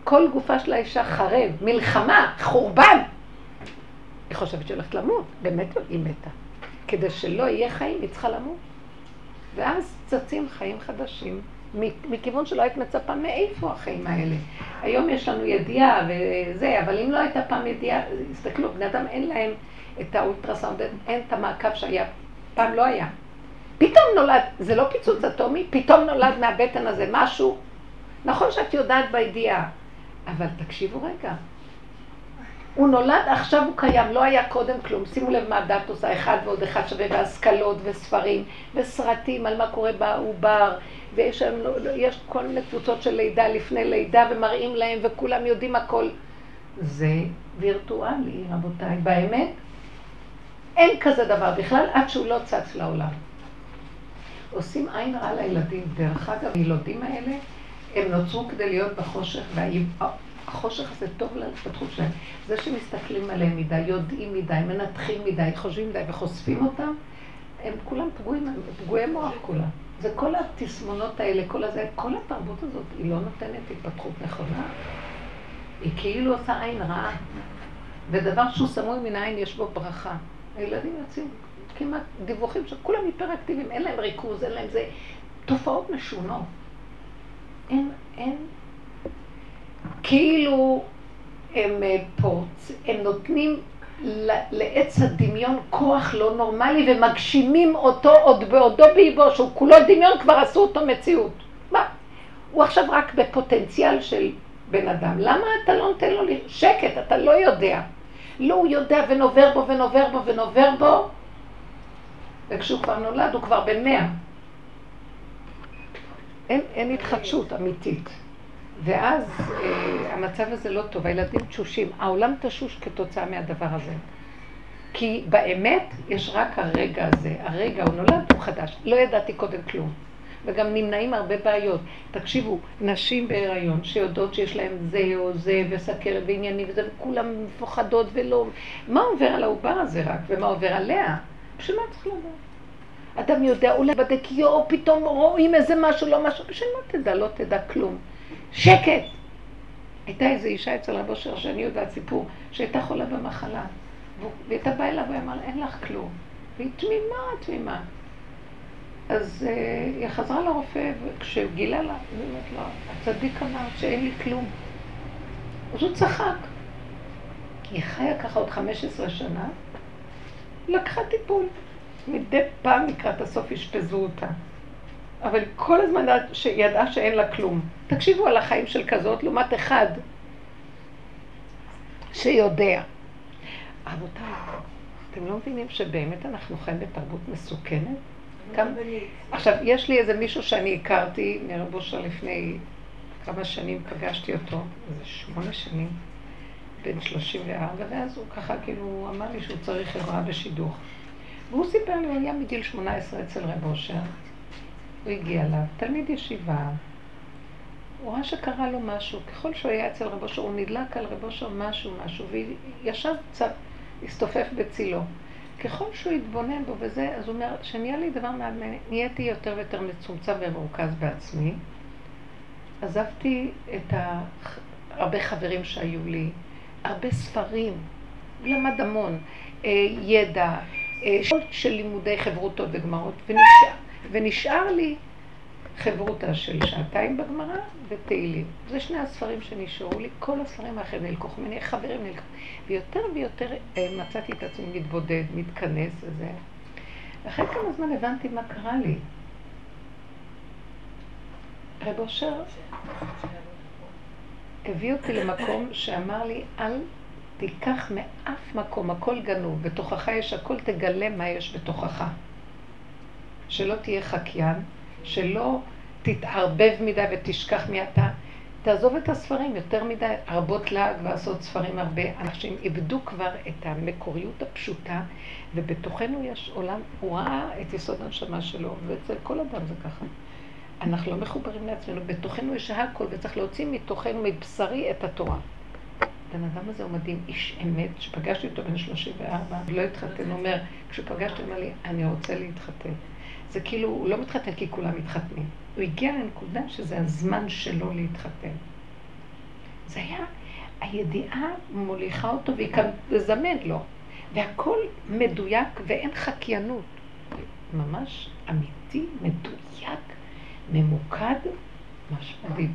כל גופה של האישה חרב, מלחמה, חורבן. היא חושבת שהיא הולכת למות, באמת היא מתה. כדי שלא יהיה חיים, היא צריכה למות. ואז צצים חיים חדשים, מכיוון שלא היית מצפה מאיפה החיים האלה. היום יש לנו ידיעה וזה, אבל אם לא הייתה פעם ידיעה, הסתכלו, בני אדם אין להם את האולטרסאונד, אין את המעקב שהיה, פעם לא היה. פתאום נולד, זה לא פיצוץ אטומי, פתאום נולד מהבטן הזה משהו. נכון שאת יודעת בידיעה, אבל תקשיבו רגע. הוא נולד, עכשיו הוא קיים, לא היה קודם כלום. שימו לב מה הדת עושה, אחד ועוד אחד שווה, והשכלות וספרים וסרטים על מה קורה בעובר, ויש לא, יש כל מיני קבוצות של לידה לפני לידה, ומראים להם, וכולם יודעים הכל. זה וירטואלי, רבותיי. באמת, אין כזה דבר בכלל, עד שהוא לא צץ לעולם. עושים עין רע לילדים. דרך אגב, הילודים האלה, הם נוצרו כדי להיות בחושך, והחושך הזה טוב להתפתחות שלהם. זה שמסתכלים עליהם מדי, יודעים מדי, מנתחים מדי, חושבים מדי וחושפים אותם, הם כולם פגועים, פגועי מוח כולם. זה כל התסמונות האלה, כל הזה, כל התרבות הזאת, היא לא נותנת התפתחות נכונה. היא כאילו עושה עין רעה. ודבר שהוא סמוי מן העין יש בו ברכה. הילדים יוצאים כמעט דיווחים שכולם היפראקטיביים, אין להם ריכוז, אין להם זה. תופעות משונות. אין, אין, כאילו הם אה, פורץ, הם נותנים לעץ הדמיון כוח לא נורמלי ומגשימים אותו עוד בעודו באיבו, שהוא כולו דמיון, כבר עשו אותו מציאות. מה? הוא עכשיו רק בפוטנציאל של בן אדם. למה אתה לא נותן לו שקט? אתה לא יודע. לא, הוא יודע ונובר בו ונובר בו ונובר בו, וכשהוא כבר נולד הוא כבר בן מאה. אין, אין התחדשות אמיתית. ואז אה, המצב הזה לא טוב, הילדים תשושים. העולם תשוש כתוצאה מהדבר הזה. כי באמת יש רק הרגע הזה. הרגע הוא נולד, הוא חדש. לא ידעתי קודם כלום. וגם נמנעים הרבה בעיות. תקשיבו, נשים בהיריון שיודעות שיש להן זה או זה וסכרת ועניינים וזה, וכולן מפוחדות ולא... מה עובר על העובר הזה רק, ומה עובר עליה? בשביל מה צריך לדעת? אדם יודע, אולי בדק, יואו, פתאום רואים איזה משהו, לא משהו, מה תדע? לא תדע כלום. שקט! הייתה איזו אישה אצל רבו אושר, שאני יודעת סיפור, שהייתה חולה במחלה. והיא הייתה באה אליו ואמר, אין לך כלום. והיא תמימה, תמימה. אז uh, היא חזרה לרופא, וכשהוא גילה לה, היא אומרת לו, הצדיק אמר שאין לי כלום. אז הוא צחק. היא חיה ככה עוד 15 שנה, לקחה טיפול. מדי פעם לקראת הסוף אשפזו אותה. אבל כל הזמן ידעה שאין לה כלום. תקשיבו על החיים של כזאת לעומת אחד שיודע. רבותיי, אתם לא מבינים שבאמת אנחנו חיים בתרבות מסוכנת? עכשיו, יש לי איזה מישהו שאני הכרתי מרב אושר לפני כמה שנים, פגשתי אותו, איזה שמונה שנים, בן 34, ואז הוא ככה כאילו אמר לי שהוא צריך עזרה בשידוך. והוא סיפר לי, הוא היה מגיל 18 אצל רב אושר, הוא הגיע אליו, תלמיד ישיבה, הוא ראה שקרה לו משהו, ככל שהוא היה אצל רב אושר, הוא נדלק על רב אושר משהו, משהו, וישב קצת, הסתופף בצילו. ככל שהוא התבונן בו וזה, אז הוא אומר, שנהיה לי דבר מעניין, נהייתי יותר ויותר מצומצם ומרוכז בעצמי. עזבתי את. הרבה חברים שהיו לי, הרבה ספרים, למד המון, אה, ידע, שעות של לימודי חברותות וגמרות, ונשאר, ונשאר לי חברותה של שעתיים בגמרא ותהילים. זה שני הספרים שנשארו לי, כל הספרים האחרים נלקחו ממני, חברים נלקחו. ויותר ויותר אה, מצאתי את עצמי מתבודד, מתכנס וזה. אחרי כמה זמן הבנתי מה קרה לי. רב אושר הביא אותי למקום שאמר לי, אל תיקח מאף מקום, הכל גנוב, בתוכך יש הכל, תגלה מה יש בתוכך. שלא תהיה חקיין, שלא תתערבב מדי ותשכח מי אתה. תעזוב את הספרים, יותר מדי הרבות לעג לעשות ספרים הרבה. אנשים איבדו כבר את המקוריות הפשוטה, ובתוכנו יש עולם, הוא ראה את יסוד הנשמה שלו, ואצל כל אדם זה ככה. אנחנו לא מחוברים לעצמנו, בתוכנו יש הכל, וצריך להוציא מתוכנו, מבשרי, את התורה. הבן אדם הזה הוא מדהים, איש אמת, שפגשתי אותו בן 34, לא התחתן, הוא אומר, כשפגשתי, הוא אומר לי, אני רוצה להתחתן. זה כאילו, הוא לא מתחתן כי כולם מתחתנים. הוא הגיע לנקודה שזה הזמן שלו להתחתן. זה היה, הידיעה מוליכה אותו והיא כאן לזמן לו. והכל מדויק ואין חקיינות. ממש אמיתי, מדויק, ממוקד, ממש מדהים.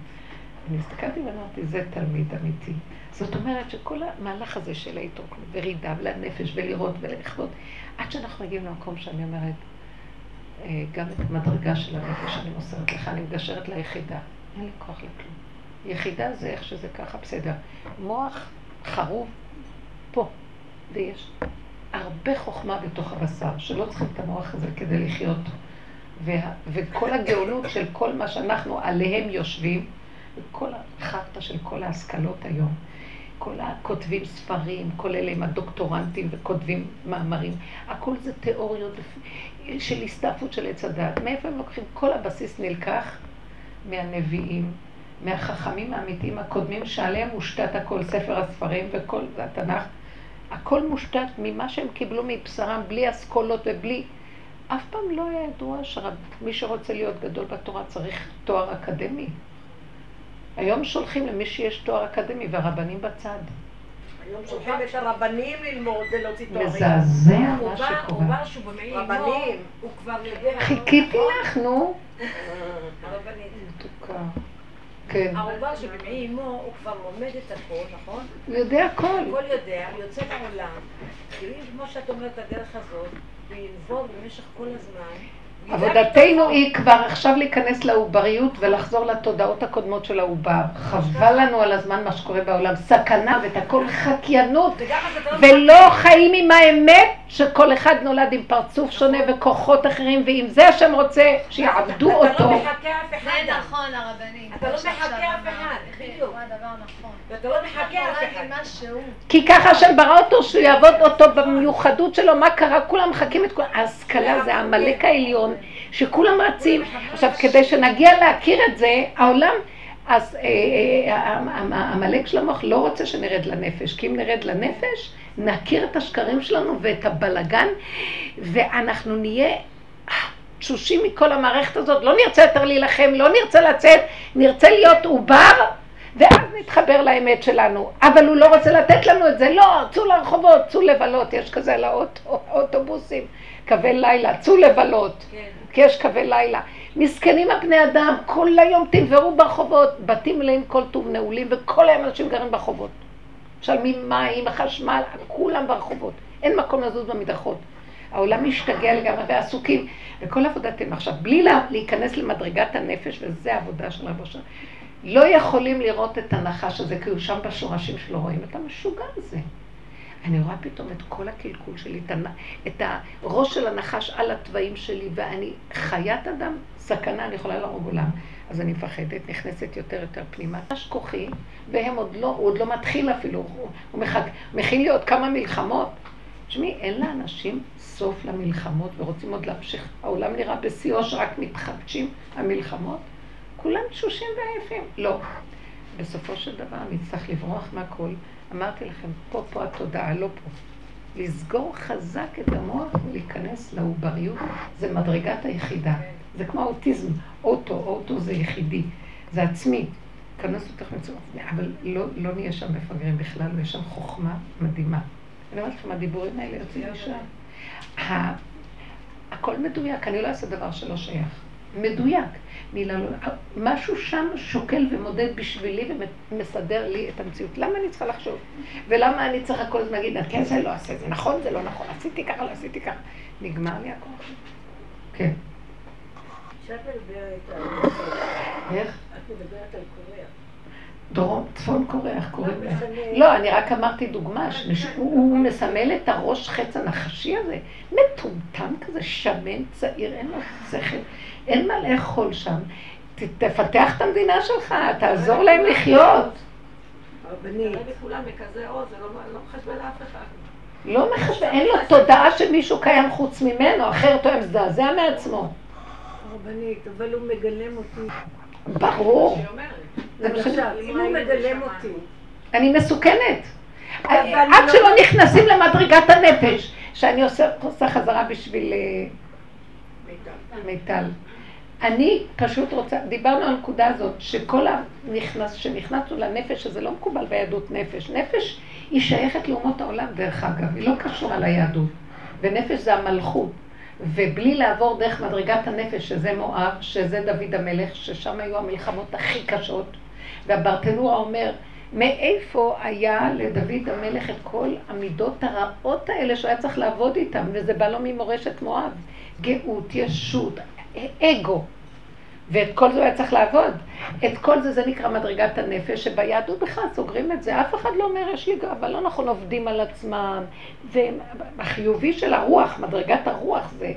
אני הסתכלתי ואמרתי, זה תלמיד אמיתי. זאת אומרת שכל המהלך הזה של ההתרוקנות ורידה ולנפש ולראות ולחוות, עד שאנחנו מגיעים למקום שאני אומרת, אה, גם את המדרגה של הנפש אני מוסרת לך, אני מגשרת ליחידה. אין לי כוח לכלום. יחידה זה איך שזה ככה, בסדר. מוח חרוב פה, ויש הרבה חוכמה בתוך הבשר, שלא צריכים את המוח הזה כדי לחיות. וה, וכל הגאונות של כל מה שאנחנו עליהם יושבים, וכל החרטא של כל ההשכלות היום, כל הכותבים ספרים, כל אלה עם הדוקטורנטים וכותבים מאמרים, הכל זה תיאוריות של הסתעפות של עץ הדת. מאיפה הם לוקחים? כל הבסיס נלקח מהנביאים, מהחכמים האמיתיים הקודמים, שעליהם מושתת הכל, ספר הספרים וכל התנ"ך. הכל מושתת ממה שהם קיבלו מבשרם, בלי אסכולות ובלי... אף פעם לא היה ידוע שמי שרוצה להיות גדול בתורה צריך תואר אקדמי. היום שולחים למי שיש תואר אקדמי והרבנים בצד. היום שולחים את הרבנים ללמוד ולהוציא תוארים. מזעזע מה שקורה. עובר שהוא במעי אמו, רבנים. הוא כבר יודע. חיכיתי לך, נו. הרבנית. מתוקה. כן. העובר שבמעי אמו הוא כבר לומד את הכל, נכון? הוא יודע הכל. הכל יודע, יוצא לעולם, ואם כמו שאת אומרת הדרך הזאת, הוא ינבוא במשך כל הזמן. עבודתנו. היא כבר עכשיו להיכנס לעובריות ולחזור לתודעות הקודמות של העובר. חבל לנו על הזמן מה שקורה בעולם. סכנה ואת הכל חקיינות. אתה לא ולא חיים עם האמת שכל אחד נולד עם פרצוף שונה וכוחות אחרים, ואם זה השם רוצה, שיעבדו אתה אותו. לא מחכה אף אחד. זה. נכון, הרבנית. אתה לא מחכה אף. אחד, בדיוק. ואתה לא מחכה אף אחד. כי ככה השם ברא אותו, שהוא יעבוד אותו במיוחדות שלו, מה קרה? כולם מחכים את כולם. ההשכלה זה העמלק העליון, שכולם רצים. עכשיו, כדי שנגיע להכיר את זה, העולם, אז אה, אה, ה- ה- העמלק של המוח לא רוצה שנרד לנפש, כי אם נרד לנפש, נכיר את השקרים שלנו ואת הבלגן, ואנחנו נהיה תשושים מכל המערכת הזאת, לא נרצה יותר להילחם, לא נרצה לצאת, נרצה להיות עובר, ואז נתחבר לאמת שלנו. אבל הוא לא רוצה לתת לנו את זה, לא, צאו לרחובות, צאו לבלות, יש כזה על האוטו- האוטובוסים, קווי לילה, צאו לבלות, כן. כי יש קווי לילה. מסכנים הבני אדם, כל היום תנברו ברחובות, בתים מלאים כל טוב נעולים, וכל היום אנשים גרים ברחובות. משלמים מים, חשמל, כולם ברחובות. אין מקום לזוז במדרכות. העולם משתגע לגמרי ועסוקים, וכל עבודתנו עכשיו, בלי לה, להיכנס למדרגת הנפש, וזה העבודה של רבו שלנו. לא יכולים לראות את הנחש הזה, כי הוא שם בשורשים שלו רואים את המשוגע הזה. אני רואה פתאום את כל הקלקול שלי, את, הראש של הנחש על התוואים שלי, ואני חיית אדם, סכנה, אני יכולה להרוג עולם. אז אני מפחדת, נכנסת יותר יותר פנימה. נחש כוחי, והם עוד לא, הוא עוד לא מתחיל אפילו, הוא, מחק, מכין לי עוד כמה מלחמות. תשמעי, אין לאנשים סוף למלחמות ורוצים עוד להמשיך. העולם נראה בשיאו שרק מתחדשים המלחמות. כולם תשושים ועייפים. לא. בסופו של דבר נצטרך לברוח מהכל. אמרתי לכם, פה, פה התודעה, לא פה. לסגור חזק את המוח ולהיכנס לעובריות, זה מדרגת היחידה. זה כמו האוטיזם, אוטו, אוטו זה יחידי, זה עצמי. כנס אותך מצוין, אבל לא, לא נהיה שם מפגרים בכלל, ויש שם חוכמה מדהימה. אני אומרת לכם, הדיבורים האלה יוצאים משם. הכל מדויק, אני לא אעשה דבר שלא שייך. מדויק. לא... משהו שם שוקל ומודד בשבילי ומסדר לי את המציאות. למה אני צריכה לחשוב? ולמה אני צריכה כל הזמן להגיד, כן, זה לא עשה, זה נכון, זה לא נכון, עשיתי ככה, לא עשיתי ככה. נגמר לי הכוח. כן. איך? את מדברת על קוריאה. דרום, צפון קוריאה, איך קוראים לא להם? משנה. לא, אני רק אמרתי דוגמה, שנש- הוא הוא מסמל את הראש חץ הנחשי הזה, מטומטם כזה, שמן, צעיר, אין לו שכל, אין מה לאכול שם. ת- תפתח את המדינה שלך, תעזור להם לחיות. הרבנית. כולם בכזה עוז, זה לא לא מחשבן לאף אחד. לא מחשב, אין לו תודעה שמישהו קיים חוץ ממנו, אחרת הוא היה מזדעזע מעצמו. הרבנית, אבל הוא מגלם אותי. ברור. אם הוא מגלם אותי, אני מסוכנת. אבל עד לא- שלא נכנסים למדרגת הנפש, שאני עושה, עושה חזרה בשביל אה, מיטל. אני פשוט רוצה, דיברנו על הנקודה הזאת, שכל הנכנס, שנכנסנו לנפש, שזה לא מקובל ביהדות נפש. נפש היא שייכת לאומות העולם, דרך אגב, היא לא קשורה ליהדות. ונפש זה המלכות. ובלי לעבור דרך מדרגת הנפש, שזה מואב, שזה דוד המלך, ששם היו המלחמות הכי קשות. והברטנורה אומר, מאיפה היה לדוד המלך את כל המידות הרעות האלה שהוא היה צריך לעבוד איתן, וזה בא לו ממורשת מואב. גאות, ישות, אגו. ואת כל זה הוא היה צריך לעבוד. את כל זה, זה נקרא מדרגת הנפש, שביהדות בכלל סוגרים את זה. אף אחד לא אומר, יש לי גאווה, לא נכון, עובדים על עצמם. והחיובי של הרוח, מדרגת הרוח זה,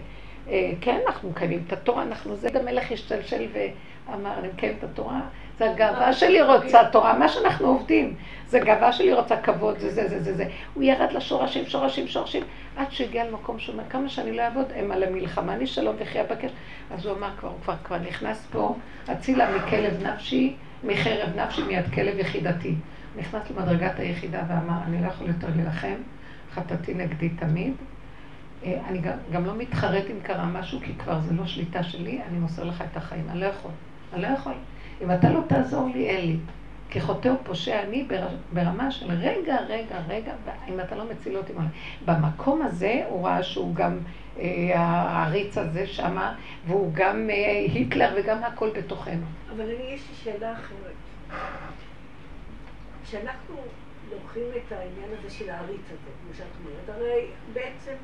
אה, כן, אנחנו מקיימים את התורה, אנחנו, זה המלך השתלשל ואמר, אני מקיים את התורה. זה הגאווה שלי רוצה תורה, מה שאנחנו עובדים. זה גאווה שלי רוצה כבוד, זה זה זה זה זה. הוא ירד לשורשים, שורשים, שורשים, עד שהגיע למקום שהוא אומר, כמה שאני לא אעבוד, הם על המלחמה, אני שלום וחיה בקש. אז הוא אמר, כבר, כבר, כבר נכנס פה, הצילה מכלב נפשי, מחרב נפשי, מיד כלב יחידתי. נכנס למדרגת היחידה ואמר, אני לא יכול יותר להילחם, חטאתי נגדי תמיד. אה, אני גם, גם לא מתחרט אם קרה משהו, כי כבר זה לא שליטה שלי, אני מוסר לך את החיים. אני לא יכול. אני לא יכול. אם אתה לא תעזור לי, אין לי. כי חוטא ופושע אני בר- ברמה של רגע, רגע, רגע, אם אתה לא מציל אותי. במקום הזה הוא ראה שהוא גם אה, העריץ הזה שמה, והוא גם אה, היטלר וגם הכל בתוכנו. אבל אני, יש לי שאלה אחרת. כשאנחנו לוקחים את העניין הזה של העריץ הזה, כמו שאת אומרת, הרי בעצם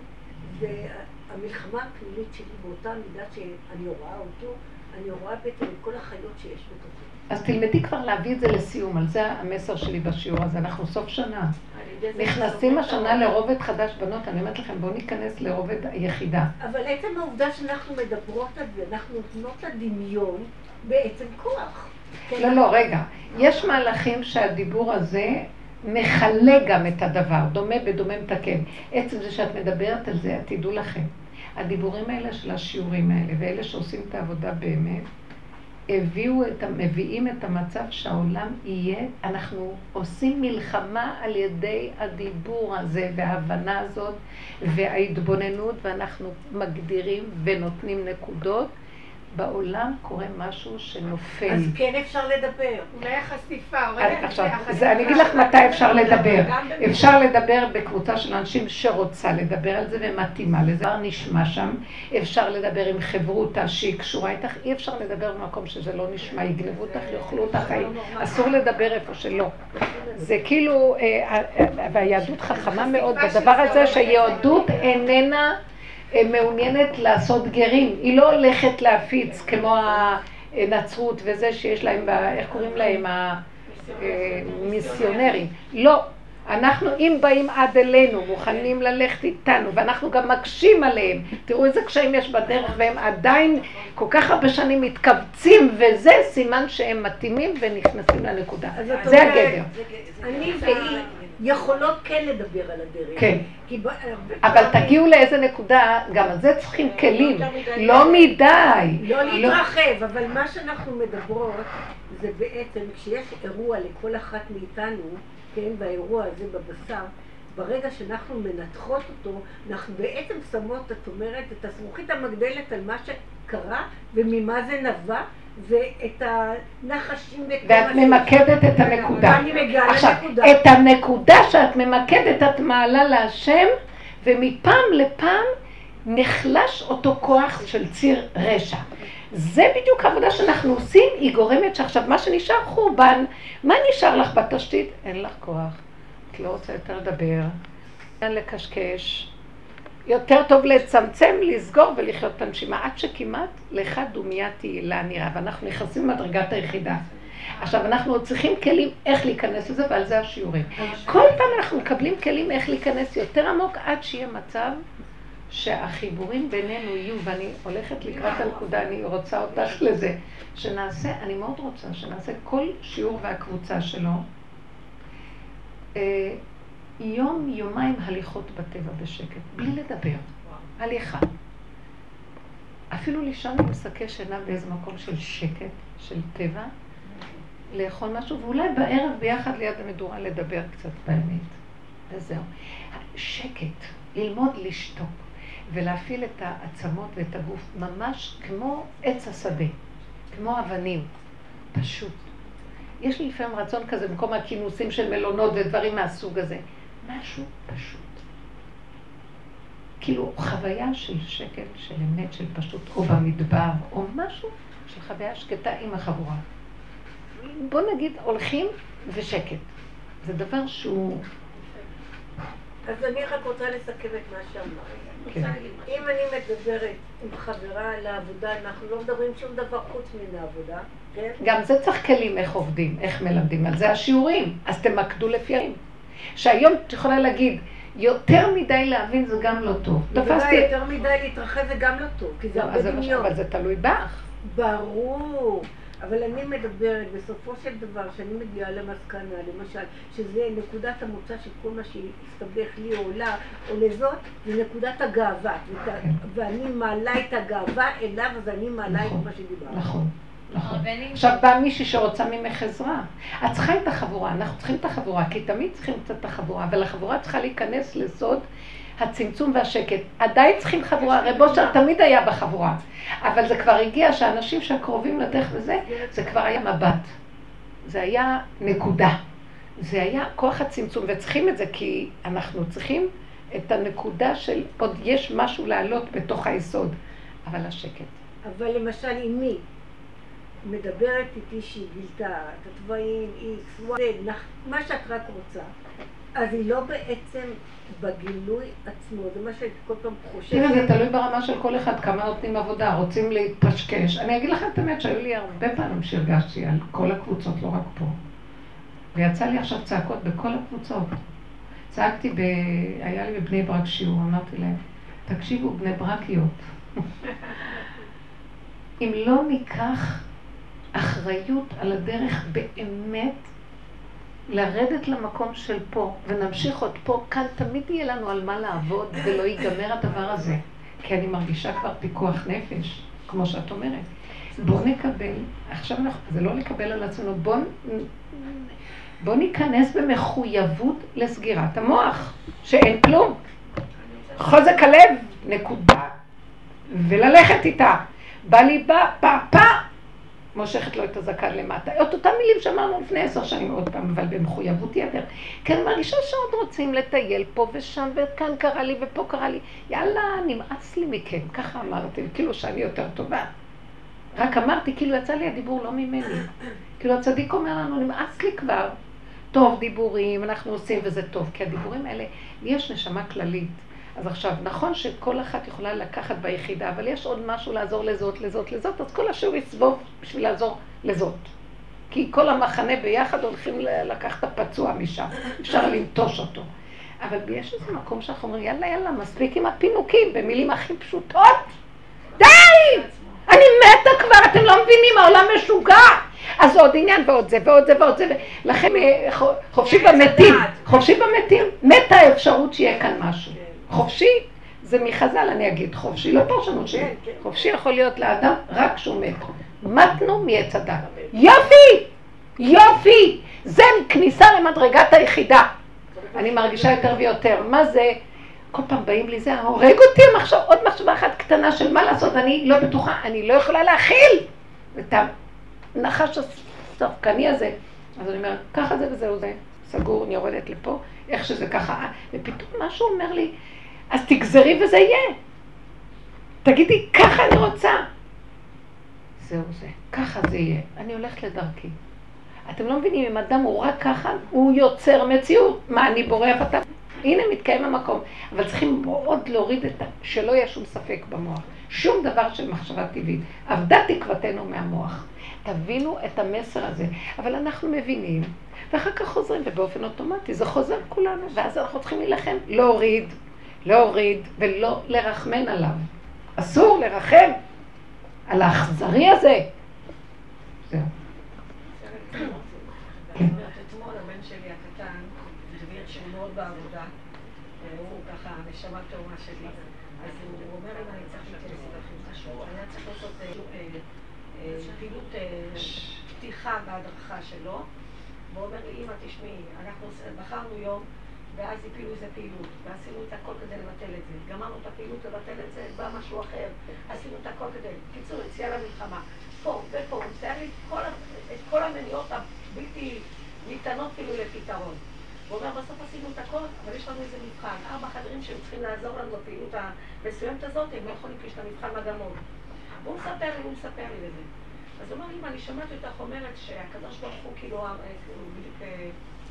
זה המלחמה הפנימית שלי באותה מידה שאני רואה אותו, אני רואה בעצם את כל החיות שיש בתוכי. אז תלמדי כבר להביא את זה לסיום, על זה המסר שלי בשיעור הזה, אנחנו סוף שנה. נכנסים השנה לרובד חדש, בנות, אני אומרת לכם, בואו ניכנס לרובד היחידה. אבל עצם העובדה שאנחנו מדברות על זה, אנחנו נותנות לדמיון בעצם כוח. לא, לא, רגע. יש מהלכים שהדיבור הזה מכלה גם את הדבר, דומה בדומה מתקן. עצם זה שאת מדברת על זה, תדעו לכם, הדיבורים האלה של השיעורים האלה, ואלה שעושים את העבודה באמת, הביאו את, מביאים את המצב שהעולם יהיה, אנחנו עושים מלחמה על ידי הדיבור הזה וההבנה הזאת וההתבוננות ואנחנו מגדירים ונותנים נקודות. בעולם קורה משהו שנופל. אז כן אפשר לדבר. אולי החשיפה, אולי אז עכשיו, זה, אני אגיד לך מתי אפשר לדבר. אפשר לדבר בקבוצה של אנשים שרוצה לדבר על זה ומתאימה לזה. כבר נשמע שם. אפשר לדבר עם חברותה שהיא קשורה איתך. אי אפשר לדבר במקום שזה לא נשמע, יגנבו אותך, יאכלו אותך חיים. אסור לדבר איפה שלא. זה כאילו, אה, אה, והיהדות חכמה מאוד בדבר הזה שהיהדות איננה אה, מעוניינת לעשות גרים. היא לא הולכת להפיץ כמו הנצרות וזה שיש להם, איך קוראים להם? ה- אה, מיסיונרים. לא. אנחנו, אם באים עד אלינו, מוכנים ללכת איתנו, ואנחנו גם מקשים עליהם, תראו איזה קשיים יש בדרך, והם עדיין כל כך הרבה שנים מתכווצים, וזה סימן שהם מתאימים ונכנסים לנקודה. זה הגדר. אני והיא יכולות כן לדבר על הדרך. כן. אבל תגיעו לאיזה נקודה, גם על זה צריכים כלים. לא מדי. לא להתרחב, אבל מה שאנחנו מדברות זה בעצם כשיש אירוע לכל אחת מאיתנו, כן, באירוע הזה בבשר, ברגע שאנחנו מנתחות אותו, אנחנו בעצם שמות, את אומרת, את הזכוכית המגדלת על מה שקרה וממה זה נבע, ואת הנחשים ואת ואת. ממקדת את הנקודה. ואני מגיעה עכשיו, לנקודה. את הנקודה שאת ממקדת את מעלה להשם, ומפעם לפעם נחלש אותו כוח של ציר רשע. זה בדיוק העבודה שאנחנו עושים, היא גורמת שעכשיו מה שנשאר חורבן, מה נשאר לך בתשתית? אין לך כוח, את לא רוצה יותר לדבר, אין לקשקש. יותר טוב לצמצם, לסגור ולחיות את הנשימה, עד שכמעט לך דומיה תהילה נראה, ואנחנו נכנסים למדרגת היחידה. עכשיו, אנחנו עוד צריכים כלים איך להיכנס לזה, ועל זה השיעורים. כל פעם אנחנו מקבלים כלים איך להיכנס יותר עמוק, עד שיהיה מצב שהחיבורים בינינו יהיו, ואני הולכת לקראת הנקודה, אני רוצה אותך לזה, שנעשה, אני מאוד רוצה שנעשה כל שיעור והקבוצה שלו, אה, יום, יומיים הליכות בטבע בשקט, בלי לדבר, הליכה. אפילו לישון עם שקי שינה באיזה מקום של שקט, של טבע, לאכול משהו, ואולי בערב ביחד ליד המדורה לדבר קצת באמת. וזהו. שקט, ללמוד לשתוק, ולהפעיל את העצמות ואת הגוף, ממש כמו עץ השדה, כמו אבנים, פשוט. יש לי לפעמים רצון כזה במקום הכינוסים של מלונות ודברים מהסוג הזה. משהו פשוט. כאילו חוויה של שקט, של אמת, של פשוט, או במדבר, או משהו של חוויה שקטה עם החבורה. בוא נגיד, הולכים ושקט. זה דבר שהוא... אז אני רק רוצה לסכם את מה שאמרת. כן. אם אני מדברת עם חברה על העבודה, אנחנו לא מדברים שום דבר חוץ מן העבודה, כן? גם זה צריך כלים איך עובדים, איך מלמדים, על זה השיעורים. אז תמקדו לפי. שהיום את יכולה להגיד, יותר מדי להבין זה גם לא טוב. תפסתי... יותר מדי להתרחב זה גם לא טוב, כי זה לא, הרבה דמיון. אבל זה תלוי בך. ברור. אבל אני מדברת בסופו של דבר, שאני מגיעה למסקנה, למשל, שזה נקודת המוצא של כל מה שהסתבך לי או לה, או לזאת, זה נקודת הגאווה. כן. ואני מעלה את הגאווה אליו, אז אני מעלה את נכון, מה שדיברנו. נכון, עכשיו באה מישהי שרוצה ממך עזרה. את צריכה את החבורה, אנחנו צריכים את החבורה, כי תמיד צריכים קצת את החבורה, אבל החבורה צריכה להיכנס לסוד הצמצום והשקט. עדיין צריכים חבורה, רב אושר תמיד היה בחבורה, אבל זה כבר הגיע שהאנשים שהקרובים לדרך וזה, זה כבר היה מבט. זה היה נקודה. זה היה כוח הצמצום, וצריכים את זה כי אנחנו צריכים את הנקודה של עוד יש משהו לעלות בתוך היסוד, אבל השקט. אבל למשל אמי מדברת איתי שהיא גילתה את התוואים, איקס, וואי, מה שאת רק רוצה, אז היא לא בעצם בגילוי עצמו, זה מה שהייתי כל פעם חושבת. תראה, זה תלוי ברמה של כל אחד, כמה נותנים עבודה, רוצים להתפשקש. אני אגיד לכם את האמת שהיו לי הרבה פעמים שהרגשתי על כל הקבוצות, לא רק פה. ויצא לי עכשיו צעקות בכל הקבוצות. צעקתי, ב... היה לי בבני ברק שיעור, אמרתי להם, תקשיבו, בני ברקיות. אם לא ניקח אחריות על הדרך באמת, לרדת למקום של פה, ונמשיך עוד פה, כאן תמיד יהיה לנו על מה לעבוד, ולא ייגמר הדבר הזה. כי אני מרגישה כבר פיקוח נפש, כמו שאת אומרת. בואו נקבל, עכשיו אנחנו, זה לא לקבל על עצמנו, בואו בוא ניכנס במחויבות לסגירת המוח, שאין כלום. חוזק הלב, נקודה. וללכת איתה. בליבה, פה, פה, מושכת לו את הזקן למטה. את אותם מילים שאמרנו לפני עשר שנים עוד פעם, אבל במחויבות יתר. כי אני מרגישה שעוד רוצים לטייל פה ושם, וכאן קרה לי ופה קרה לי. יאללה, נמאס לי מכם, ככה אמרתי, כאילו שאני יותר טובה. רק אמרתי, כאילו יצא לי הדיבור לא ממני. כאילו הצדיק אומר לנו, נמאס לי כבר. טוב דיבורים, אנחנו עושים וזה טוב, כי הדיבורים האלה, יש נשמה כללית. אז עכשיו, נכון שכל אחת יכולה לקחת ביחידה, אבל יש עוד משהו לעזור לזאת, לזאת, לזאת, אז כל השיעור יסבוב בשביל לעזור לזאת. כי כל המחנה ביחד הולכים לקחת הפצוע משם, אפשר לנטוש אותו. אבל יש איזה מקום שאנחנו אומרים, יאללה, יאללה, מספיק עם הפינוקים, במילים הכי פשוטות. די! אני מתה כבר, אתם לא מבינים, העולם משוגע. אז עוד עניין ועוד זה ועוד זה ועוד זה, לכן אה, חופשי במתים, חופשי במתים, מתה האפשרות שיהיה כאן משהו. חופשי זה מחז"ל אני אגיד, חופשי, לא פרשנות שלי. כן, כן. חופשי יכול להיות לאדם רק כשהוא מת. מתנו מעץ הדת. יופי! יופי! זה כניסה למדרגת היחידה. אני מרגישה יותר ויותר. מה זה? כל פעם באים לי זה, הורג אותי המחשב, עוד מחשבה אחת קטנה של מה לעשות, אני לא בטוחה, אני לא יכולה להכיל את הנחש הספקני הזה. אז אני אומרת, ככה זה וזהו זה, סגור, אני יורדת לפה, איך שזה ככה, ופתאום משהו אומר לי, אז תגזרי וזה יהיה. תגידי, ככה אני רוצה. זהו זה, ככה זה יהיה. אני הולכת לדרכי. אתם לא מבינים, אם אדם הוא רק ככה, הוא יוצר מציאות. מה, אני בורח אותה? הנה מתקיים המקום. אבל צריכים מאוד להוריד את ה... שלא יהיה שום ספק במוח. שום דבר של מחשבה טבעית. אבדה תקוותנו מהמוח. תבינו את המסר הזה. אבל אנחנו מבינים, ואחר כך חוזרים, ובאופן אוטומטי זה חוזר כולנו, ואז אנחנו צריכים להילחם, להוריד, להוריד ולא לרחמן עליו. אסור לרחם על האכזרי הזה. זהו. אתמול הבן שלי הקטן, דביר שהוא מאוד בעבודה, הוא ככה נשמה תאומה שלי, אז הוא אומר אם אני צריך להתייחס היה צריך לעשות אה, אה, פעילות אה, פתיחה בהדרכה שלו, והוא אומר לי, אמא תשמעי, אנחנו בחרנו יום ואז הפילו איזה פעילות, ועשינו את הכל כדי לבטל את זה. גמרנו את הפעילות לבטל את זה, בא משהו אחר, עשינו את הכל כדי... בקיצור, יציאה למלחמה. פה ופה, הוא מצייר לי כל, את כל המניעות הבלתי ניתנות כאילו לפתרון. הוא אומר, בסוף עשינו את הכל, אבל יש לנו איזה מבחן. ארבע חברים שהם צריכים לעזור לנו בפעילות המסוימת הזאת, הם לא יכולים, כי את המבחן מגמות. והוא מספר לי, הוא מספר לי לזה. אז הוא אומר לי, אני שמעתי אותך אומרת שהקדוש ברוך הוא כאילו, אה, כאילו בדיוק...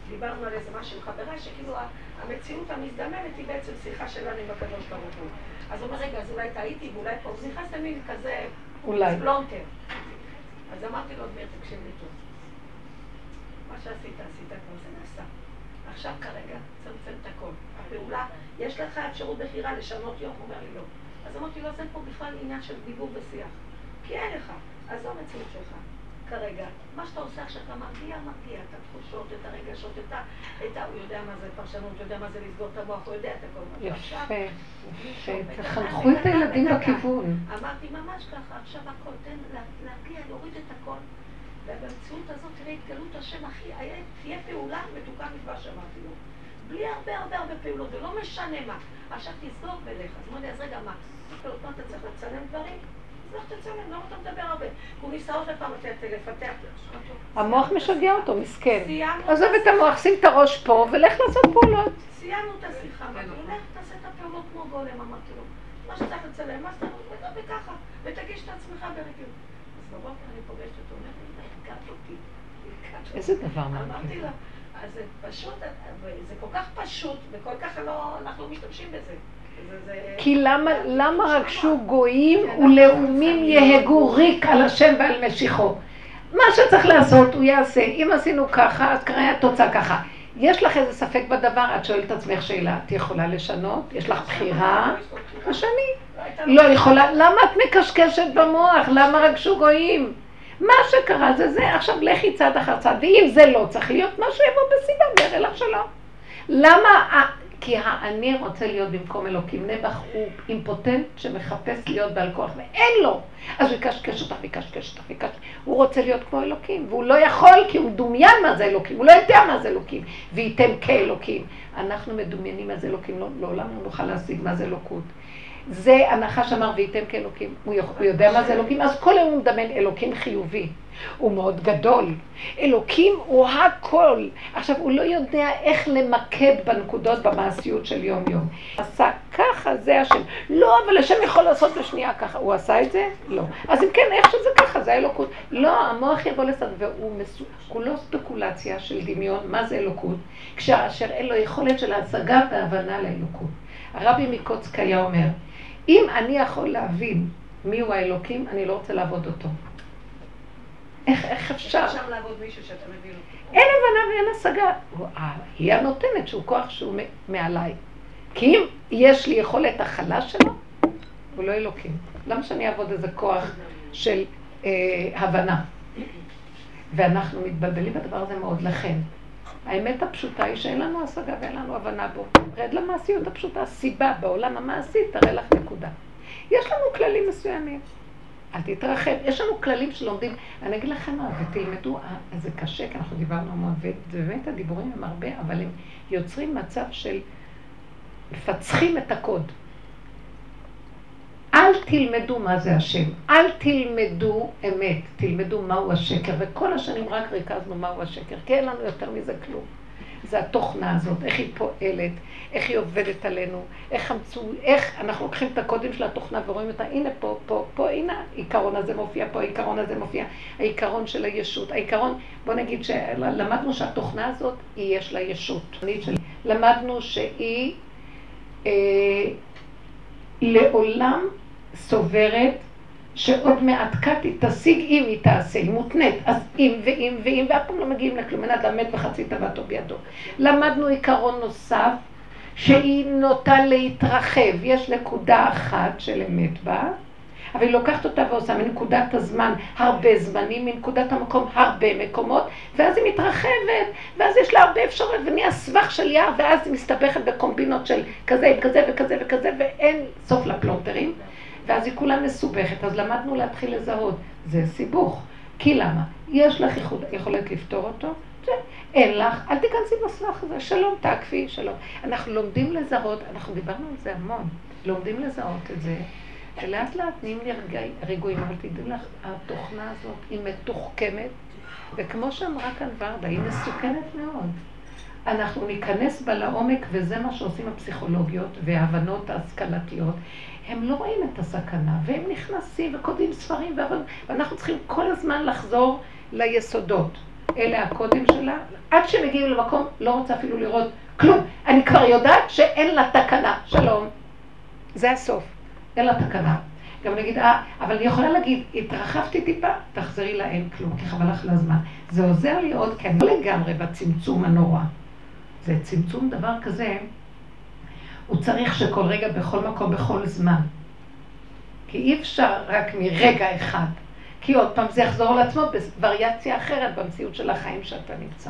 דיברנו על איזה משהו עם חברה, שכאילו המציאות המזדמנת היא בעצם שיחה שלנו עם הקדוש ברוך הוא. אז הוא אומר, רגע, אז אולי טעיתי ואולי פה, אז נכנס למין כזה אולי. פלונטר. אז אמרתי לו, דביר, תקשיב לי טוב. מה שעשית, עשית כבר, זה נעשה. עכשיו כרגע, צמצם את הכל. הפעולה, יש לך אפשרות בחירה לשנות יום? הוא אומר לי לא. אז אמרתי לו, זה פה בכלל עניין של דיבור ושיח. כי אין לך. אז זו המציאות שלך. כרגע. מה שאתה עושה עכשיו, אתה מרגיע, מרגיע את התחושות, את הרגשות, את ה... את ה... הוא יודע מה זה פרשנות, הוא יודע מה זה לסגור את המוח, הוא יודע את הכל. יפה, יפה. תחנכו את הילדים בכיוון. אמרתי ממש ככה, עכשיו הכל, תן להרגיע, להוריד את הכל. ובמציאות הזאת, תראה, התגלות השם, אחי, תהיה פעולה מתוקה מדבר שאמרתי לו. בלי הרבה הרבה הרבה פעולות, ולא משנה מה. עכשיו תסגור ולך. אז אמרתי, אז רגע, מה? אתה צריך לצלם דברים? אז לך תצלם, רוצה לדבר הרבה. הוא ניסה עוד פעם לפתח. המוח משגע אותו, מסכן. עזוב את המוח, שים את הראש פה ולך לעשות פעולות. סיימנו את השיחה, אמרתי לו, לך תעשה את הפעולות כמו גולם, אמרתי לו. מה שצריך לצלם, מה שצריך, וככה, ותגיש את עצמך ברגיעות. אז בבוקר אני פוגשת אותו, אומר לי, הגעת אותי. איזה דבר אמרתי לה, אז זה פשוט, זה כל כך פשוט, וכל כך לא, אנחנו לא משתמשים בזה. כי למה, למה רגשו גויים ולאומים יהגו ריק על השם ועל משיחו? מה שצריך לעשות הוא יעשה. אם עשינו ככה, אז כנראה התוצאה ככה. יש לך איזה ספק בדבר? את שואלת עצמך שאלה. את יכולה לשנות? יש לך בחירה? תשני. לא יכולה. למה את מקשקשת במוח? למה רגשו גויים? מה שקרה זה זה, עכשיו לכי צעד אחר צעד, ואם זה לא צריך להיות, משהו יבוא בסיבה ויראה לך שלא. למה? כי האני רוצה להיות במקום אלוקים. נבח הוא אימפוטנט שמחפש להיות בעל כוח, ואין לו. אז הוא יקשקש אותך ויקשקש אותך ויקשקש. הוא רוצה להיות כמו אלוקים, והוא לא יכול כי הוא דומיין מה זה אלוקים, הוא לא יודע מה זה אלוקים, וייתם כאלוקים. אנחנו מדומיינים מה זה אלוקים, לא, לעולם לא נוכל להשיג מה זה אלוקות. זה הנחש אמר וייתם כאלוקים, הוא יודע מה זה אלוקים, אז כל היום הוא מדמיין אלוקים חיובי. הוא מאוד גדול. אלוקים הוא הכל. עכשיו, הוא לא יודע איך למקד בנקודות במעשיות של יום-יום. עשה ככה, זה השם. לא, אבל השם יכול לעשות בשנייה ככה. הוא עשה את זה? לא. אז אם כן, איך שזה ככה, זה האלוקות. לא, המוח יבוא לסד, והוא מסו... כולו ספקולציה של דמיון, מה זה אלוקות, כשאשר אין לו יכולת של השגה והבנה לאלוקות. הרבי מקוצק היה אומר, אם אני יכול להבין מיהו האלוקים, אני לא רוצה לעבוד אותו. איך, איך אפשר? אפשר לעבוד מישהו שאתה מבין אותו? אין הבנה ואין השגה. היא הנותנת שהוא כוח שהוא מעליי. כי אם יש לי יכולת הכלה שלו, הוא לא אלוקים. למה שאני אעבוד איזה כוח של אה, הבנה? ואנחנו מתבלבלים בדבר הזה מאוד. לכן, האמת הפשוטה היא שאין לנו השגה ואין לנו הבנה בו. רד למעשיות הפשוטה, סיבה בעולם המעשי, תראה לך נקודה. יש לנו כללים מסוימים. אל תתרחב. יש לנו כללים שלומדים. אני אגיד לכם מה, ותלמדו, אה, זה קשה, כי אנחנו דיברנו המון, ובאמת הדיבורים הם הרבה, אבל הם יוצרים מצב של מפצחים את הקוד. אל תלמדו מה זה השם, אל תלמדו אמת, תלמדו מהו השקר, וכל השנים רק ריכזנו מהו השקר, כי אין לנו יותר מזה כלום. זה התוכנה הזאת, איך היא פועלת, איך היא עובדת עלינו, איך המצאו, איך אנחנו לוקחים את הקודים של התוכנה ורואים אותה, הנה פה, פה, פה, הנה העיקרון הזה מופיע פה, העיקרון הזה מופיע, העיקרון של הישות, העיקרון, בוא נגיד שלמדנו שהתוכנה הזאת, היא יש לה ישות. למדנו שהיא אה, לעולם סוברת שעוד מעט קטי תשיג אם היא תעשה, היא מותנית, אז אם ואם ואם, ואף פעם לא מגיעים לכלום, אין אדם מת וחצי תוותו בידו. למדנו עיקרון נוסף, שהיא נוטה להתרחב, יש נקודה אחת של אמת בה, אבל היא לוקחת אותה ועושה מנקודת הזמן הרבה זמנים, מנקודת המקום הרבה מקומות, ואז היא מתרחבת, ואז יש לה הרבה אפשרויות, ונהיה סבך של יער, ואז היא מסתבכת בקומבינות של כזה עם כזה וכזה וכזה, ואין סוף לפלונטרים. ואז היא כולה מסובכת, אז למדנו להתחיל לזהות. זה סיבוך. כי למה? יש לך יכולת לפתור אותו? אין לך, אל תיכנסי בסבך הזה, שלום, תעקפי, שלום. אנחנו לומדים לזהות, אנחנו דיברנו על זה המון, לומדים לזהות את זה, ולאט לאט נהיים לי רגועים, אבל תדעי לך, התוכנה הזאת היא מתוחכמת, וכמו שאמרה כאן ורדה, היא מסוכנת מאוד. אנחנו ניכנס בה לעומק, וזה מה שעושים הפסיכולוגיות וההבנות ההשכלתיות. הם לא רואים את הסכנה, והם נכנסים וכותבים ספרים, ואנחנו צריכים כל הזמן לחזור ליסודות. אלה הקודים שלה, עד שמגיעים למקום, לא רוצה אפילו לראות כלום. אני כבר יודעת שאין לה תקנה. שלום. זה הסוף. אין לה תקנה. גם נגיד, אה, אבל אני יכולה להגיד, התרחבתי טיפה, תחזרי לה, אין כלום, כי חבל לך לזמן. זה עוזר לי עוד, כי אני לא לגמרי בצמצום הנורא. זה צמצום דבר כזה, הוא צריך שכל רגע, בכל מקום, בכל זמן. כי אי אפשר רק מרגע אחד. כי עוד פעם זה יחזור על עצמו בווריאציה אחרת במציאות של החיים שאתה נמצא.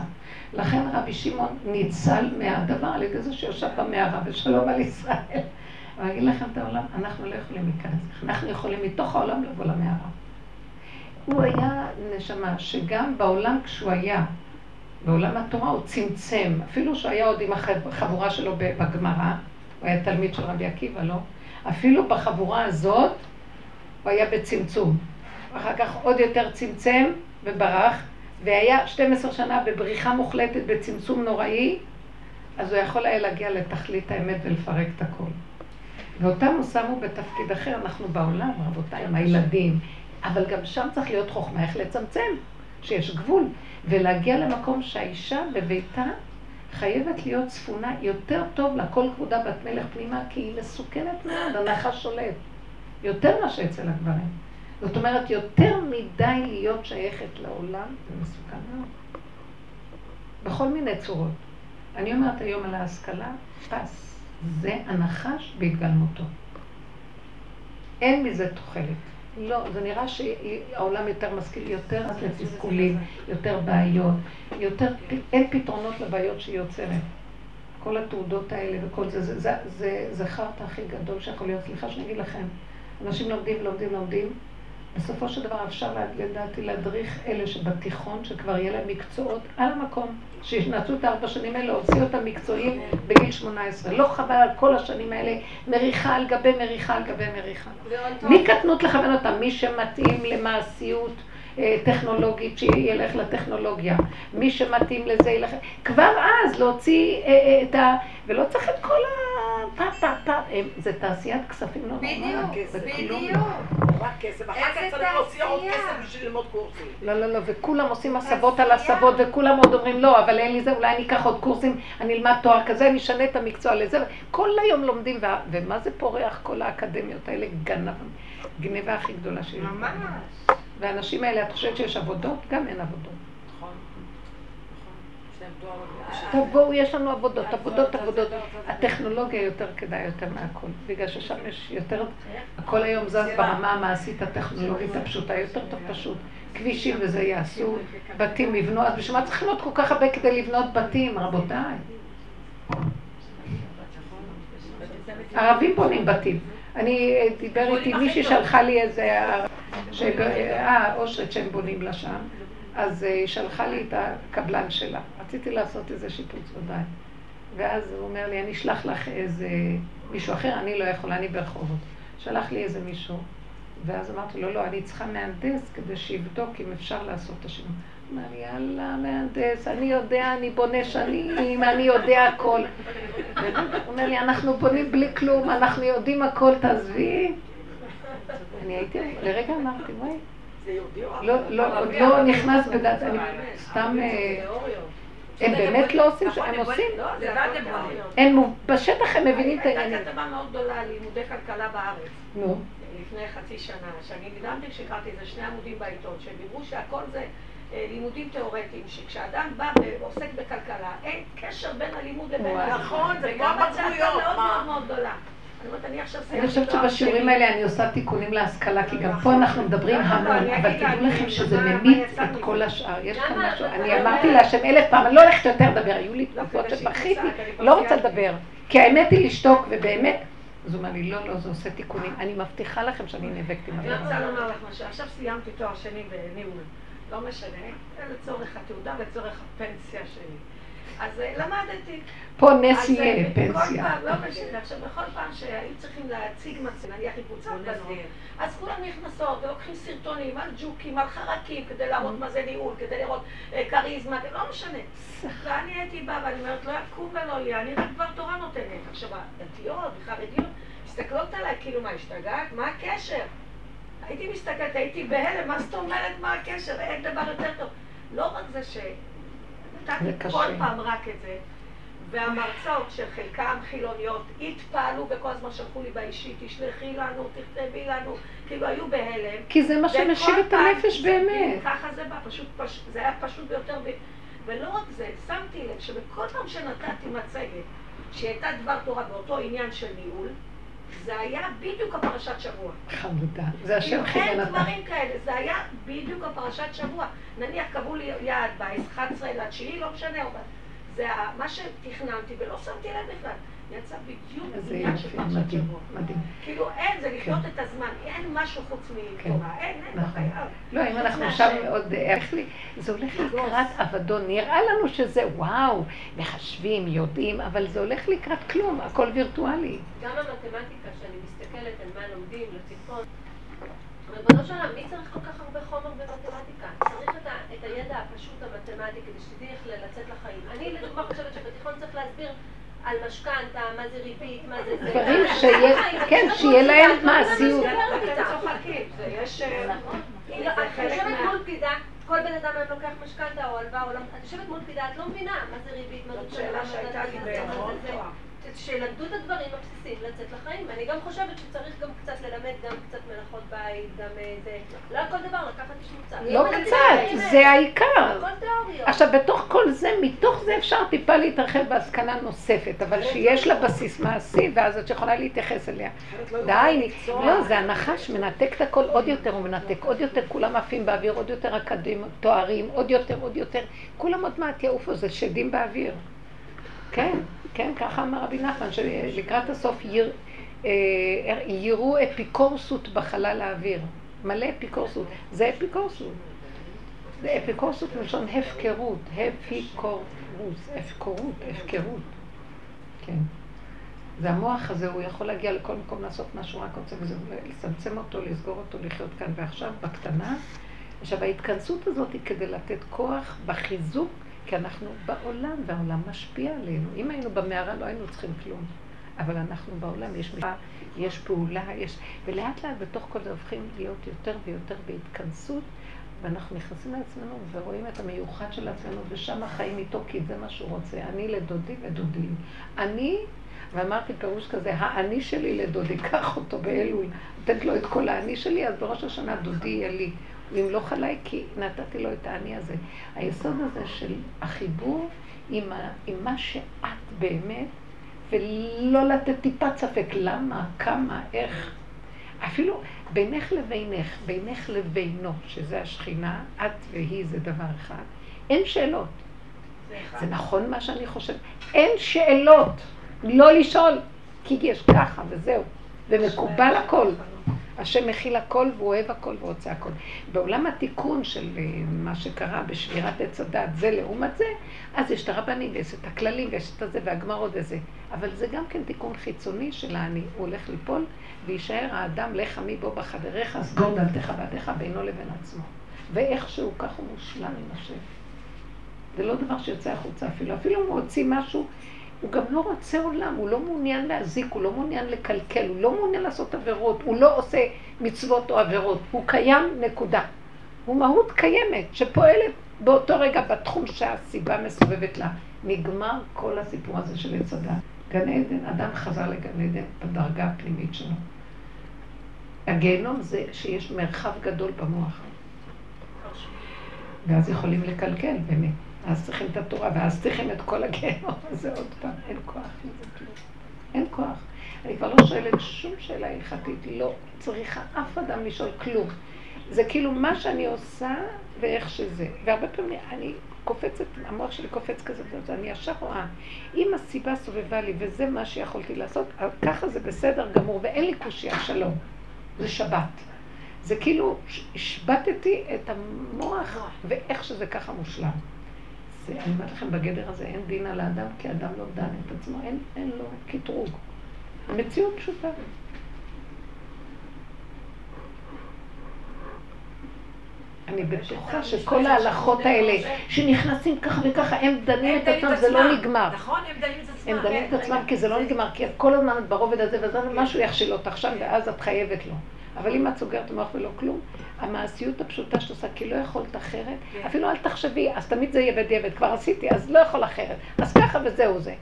לכן רבי שמעון ניצל מהדבר על ידי זה שיושב במערה ושלום על ישראל. אני אגיד לכם את העולם, אנחנו לא יכולים להיכנס, אנחנו יכולים מתוך העולם לבוא למערה. הוא היה נשמה שגם בעולם כשהוא היה, בעולם התורה הוא צמצם, אפילו שהוא היה עוד עם החבורה שלו בגמרא, הוא היה תלמיד של רבי עקיבא, לא? אפילו בחבורה הזאת, הוא היה בצמצום. אחר כך עוד יותר צמצם וברח, והיה 12 שנה בבריחה מוחלטת, בצמצום נוראי, אז הוא יכול היה להגיע לתכלית האמת ולפרק את הכל. הוא שמו בתפקיד אחר, אנחנו בעולם, רבותיי, עם הילדים, אבל גם שם צריך להיות חוכמה איך לצמצם, שיש גבול, ולהגיע למקום שהאישה בביתה חייבת להיות צפונה יותר טוב לכל כבודה בת מלך פנימה, כי היא מסוכנת מאוד, הנחש שולט. יותר מאשר אצל הגברים. זאת אומרת, יותר מדי להיות שייכת לעולם, זה מסוכן מאוד. בכל מיני צורות. אני אומרת היום על ההשכלה, פס. זה הנחש בהתגלמותו. אין מזה תוחלת. לא, זה נראה שהעולם יותר משכיל, יותר לתסכולים, יותר בעיות, יותר, אין פתרונות לבעיות שהיא יוצרת. כל התעודות האלה וכל זה, זה, זה, זה, זה חרטא הכי גדול שיכול להיות. סליחה שאני אגיד לכם, אנשים לומדים, לומדים, לומדים, בסופו של דבר אפשר לדעתי להדריך אלה שבתיכון, שכבר יהיה להם מקצועות על המקום, שישנצו את הארבע שנים האלה, להוציא אותם מקצועיים בגיל 18. לא חבל על כל השנים האלה, מריחה על גבי מריחה על גבי מריחה. מי קטנות לכוון אותם? מי שמתאים למעשיות. אה, טכנולוגית שילך לטכנולוגיה. מי שמתאים לזה ילך... כבר אז להוציא אה, אה, את ה... ולא צריך את כל ה... פה פה פה. זה תעשיית כספים לא נורמלית. בדיוק, בדיוק. רק כסף. אחר כך צריך להוציא עוד כסף בשביל ללמוד קורסים. לא, לא, לא, וכולם עושים הסבות על הסבות, וכולם עוד אומרים, לא, אבל אין לי זה, אולי אני אקח עוד קורסים, אני אלמד תואר כזה, אני אשנה את המקצוע לזה. כל היום לומדים, ומה זה פורח כל האקדמיות האלה? גנבה הכי גדולה שלי. ממש. והאנשים האלה, את חושבת שיש עבודות? גם אין עבודות. נכון, נכון. תבואו, יש לנו עבודות, עבודות, עבודות. הטכנולוגיה יותר כדאי יותר מהכל, בגלל ששם יש יותר, הכל היום זז ברמה המעשית הטכנולוגית הפשוטה, יותר טוב פשוט. כבישים וזה יעשו, בתים יבנו, אז בשביל מה צריך לבנות כל כך הרבה כדי לבנות בתים, רבותיי? ערבים בונים בתים. אני, אה, דיבר איתי מישהי שלחה לי איזה, אה, אושרת שהם בונים לה שם, אז היא אה, שלחה לי את הקבלן שלה. רציתי לעשות איזה שיפוץ בבית. ואז הוא אומר לי, אני אשלח לך איזה מישהו אחר, אני לא יכולה, אני ברחובות. שלח לי איזה מישהו, ואז אמרתי לו, לא, אני צריכה מהנדס כדי שיבדוק אם אפשר לעשות את השינוי. אמר לי, יאללה, מהנדס, אני יודע, אני בונה שנים, אני יודע הכל. הוא אומר לי, אנחנו בונים בלי כלום, אנחנו יודעים הכל, תעזבי. אני הייתי, לרגע אמרתי, וואי. לא, לא, עוד לא נכנס בדעת, אני סתם... אה, הם באמת לא עושים, הם עושים. הם בשטח הם מבינים את העניינים. הייתה כתבה מאוד גדולה על לימודי כלכלה בארץ. נו. לפני חצי שנה, שאני נדהמתי כשקראתי איזה שני עמודים בעיתון, שהם דיברו שהכל זה אה, לימודים תיאורטיים, שכשאדם בא ועוסק בכלכלה, אין קשר בין הלימוד לבין. נכון, זה כמו הבגרויות. מאוד מאוד מאוד גדולה. אני חושבת שבשיעורים האלה אני עושה תיקונים להשכלה, כי גם פה אנחנו מדברים המון, אבל תדעו לכם שזה ממית את כל השאר. יש כאן משהו, אני אמרתי להשם אלף פעם, אני לא הולכת יותר לדבר, היו לי תקופות שבכיתי, לא רוצה לדבר. כי האמת היא לשתוק, ובאמת, אז הוא אומר לי, לא, לא, זה עושה תיקונים. אני מבטיחה לכם שאני נאבקת עם הדבר. אני רוצה לומר לך משהו, עכשיו סיימתי תואר שני בניהול. לא משנה, לצורך התעודה, לצורך הפנסיה שלי. אז אה, למדתי. פה נס יהיה אה, פנסיה. כל פעם, לא משנה, עכשיו בכל פעם שהיו צריכים להציג מצב, נניח עם קבוצת בנות, אז כולם נכנסות ולוקחים סרטונים על ג'וקים, על חרקים, כדי להראות מה זה ניהול, כדי לראות אה, כריזמה, לא משנה. ואני הייתי באה ואני אומרת, לא יקום ולא יהיה, אני רק דבר תורה נותנת. עכשיו, הדתיות וחרדיות מסתכלות עליי כאילו, מה, השתגעת? מה הקשר? הייתי מסתכלת, הייתי בהלם, מה זאת אומרת, מה הקשר, אין דבר יותר טוב. לא רק זה שנתתי כל פעם רק את זה, והמרצות של חלקם חילוניות התפעלו וכל הזמן שלחו לי באישי, תשלחי לנו, תכתבי לנו, כאילו היו בהלם. כי זה מה שמשיב את הנפש באמת. ככה זה בא, פשוט, פש, זה היה פשוט ביותר, ב... ולא רק זה, שמתי לב שבכל פעם שנתתי מצגת שהייתה דבר תורה באותו עניין של ניהול, זה היה בדיוק הפרשת שבוע. חמודה, זה השם כיוון אותה. אין דברים כאלה, זה היה בדיוק הפרשת שבוע. נניח קבעו לי יעד ב-11 לתשיעי, לא משנה, זה מה שתכננתי ולא שמתי לב בכלל. יצא בדיוק עניין של פרשת שבוע. מדהים. כאילו אין, זה לחיות את הזמן, אין משהו חוץ מתורה, אין, אין, נכון. לא, אם אנחנו עכשיו עוד, איך לי, זה הולך לקראת אבדון, נראה לנו שזה וואו, מחשבים, יודעים, אבל זה הולך לקראת כלום, הכל וירטואלי. גם המתמטיקה, שאני מסתכלת על מה לומדים, לתיכון, ריבונו של עולם, מי צריך כל כך הרבה חומר במתמטיקה? צריך את, ה, את הידע הפשוט המתמטי כדי שתדעי איך לצאת לחיים. אני לדוגמה חושבת שבתיכון צריך להסביר על משכנתה, מה זה ריבית, מה זה זה. דברים שיהיה, כן, שיהיה להם מעשיות. אתם צוחקים, זה יש... אה, לא- את יושבת מול פקידה, כל בן אדם היום לוקח משכנתה או הלוואה לא, את יושבת מול פקידה, את לא מבינה מה זה ריבית, מה זאת זה שאלה מה זה שהייתה לי בהמון. שלמדו את הדברים הבסיסיים לצאת לחיים. אני גם חושבת שצריך גם קצת ללמד גם קצת מלאכות בית, גם אה, זה... לא כל דבר לקחת איש מוצר. לא קצת, זה העיקר. הכל תיאוריות. עכשיו, בתוך כל זה, מתוך זה אפשר טיפה להתרחב בהשכלה נוספת, אבל שיש לה בסיס מעשי, ואז את יכולה להתייחס אליה. די, לא, זה הנחש מנתק את הכל עוד יותר, הוא מנתק עוד יותר, כולם עפים באוויר, עוד יותר אקדמיים, תוארים, עוד יותר, עוד יותר, כולם עוד מעט יעופו, זה שדים באוויר. כן, כן, ככה אמר רבי נחמן, שלקראת הסוף יר, אה, יראו אפיקורסות בחלל האוויר. מלא אפיקורסות. זה אפיקורסות. זה אפיקורסות מלשון הפקרות, הפיקורוס, הפקרות, הפקרות. כן. זה המוח הזה, הוא יכול להגיע לכל מקום לעשות מה שהוא רק רוצה, וזה לצמצם אותו, לסגור אותו, לחיות כאן ועכשיו, בקטנה. עכשיו, ההתכנסות הזאת היא כדי לתת כוח בחיזוק, כי אנחנו בעולם, והעולם משפיע עלינו. אם היינו במערה, לא היינו צריכים כלום. אבל אנחנו בעולם, יש משפחה, יש פעולה, יש... ולאט לאט בתוך כל זה הופכים להיות יותר ויותר בהתכנסות, ואנחנו נכנסים לעצמנו ורואים את המיוחד של עצמנו, ושם החיים איתו, כי זה מה שהוא רוצה. אני לדודי ודודי. אני, ואמרתי פירוש כזה, האני שלי לדודי, קח אותו באלול, נותנת לו את כל האני שלי, אז בראש השנה דודי יהיה לי. הוא ימלוך עליי כי נתתי לו את האני הזה. היסוד הזה של החיבור עם, ה, עם מה שאת באמת, ולא לתת טיפת ספק למה, כמה, איך. אפילו בינך לבינך, בינך לבינו, שזה השכינה, את והיא זה דבר אחד, אין שאלות. זה נכון מה שאני חושבת. אין שאלות. לא לשאול, כי יש ככה וזהו. ומקובל הכל. השם מכיל הכל והוא אוהב הכל ורוצה הכל. בעולם התיקון של אה, מה שקרה בשבירת עץ הדת, זה לעומת זה, אז יש את הרבנים ויש את הכללים ויש את הזה והגמרות וזה. אבל זה גם כן תיקון חיצוני של האני. הוא הולך ליפול ויישאר האדם לך עמי בו בחדריך, סגור דלתך בעדיך בינו לבין עצמו. ואיכשהו כך הוא מושלם עם השם. זה לא דבר שיוצא החוצה אפילו. אפילו אם הוא הוציא משהו, הוא גם לא רוצה עולם, הוא לא מעוניין להזיק, הוא לא מעוניין לקלקל, הוא לא מעוניין לעשות עבירות, הוא לא עושה מצוות או עבירות, הוא קיים, נקודה. הוא מהות קיימת, שפועלת באותו רגע בתחום שהסיבה מסובבת לה. נגמר כל הסיפור הזה של עץ הדת. גן עדן, אדם חזר לגן עדן בדרגה הפנימית שלו. הגיהנום זה שיש מרחב גדול במוח. ואז יכולים לקלקל באמת. אז צריכים את התורה, ואז צריכים את כל הגיהנום הזה עוד פעם. אין כוח לזה כלום. אין כוח. אני כבר לא שואלת שום שאלה הלכתית, לא צריכה אף אדם לשאול כלום. זה כאילו מה שאני עושה ואיך שזה. והרבה פעמים אני קופצת, המוח שלי קופץ כזה, ואני ישר רואה, אם הסיבה סובבה לי וזה מה שיכולתי לעשות, ככה זה בסדר גמור, ואין לי קושייה, שלום. זה שבת. זה כאילו השבתתי את המוח, ואיך שזה ככה מושלם. זה, אני אומרת לכם, בגדר הזה אין דין על האדם, כי האדם לא דן את עצמו, אין, אין לו קטרוג. המציאות פשוטה. אני בטוחה שכל ההלכות האלה, שנכנסים ככה וככה, הם דנים את עצמם, זה לא נגמר. נכון, הם דנים את עצמם. הם דנים את עצמם כי זה לא נגמר, כי כל הזמן את ברובד הזה וזה, משהו יכשיל אותך שם, ואז את חייבת לו. אבל אם את סוגרת מוח ולא כלום, המעשיות הפשוטה שאת עושה, כי לא יכולת אחרת, אפילו אל תחשבי, אז תמיד זה יהיה בדיעבד, כבר עשיתי, אז לא יכול אחרת, אז ככה וזהו זה.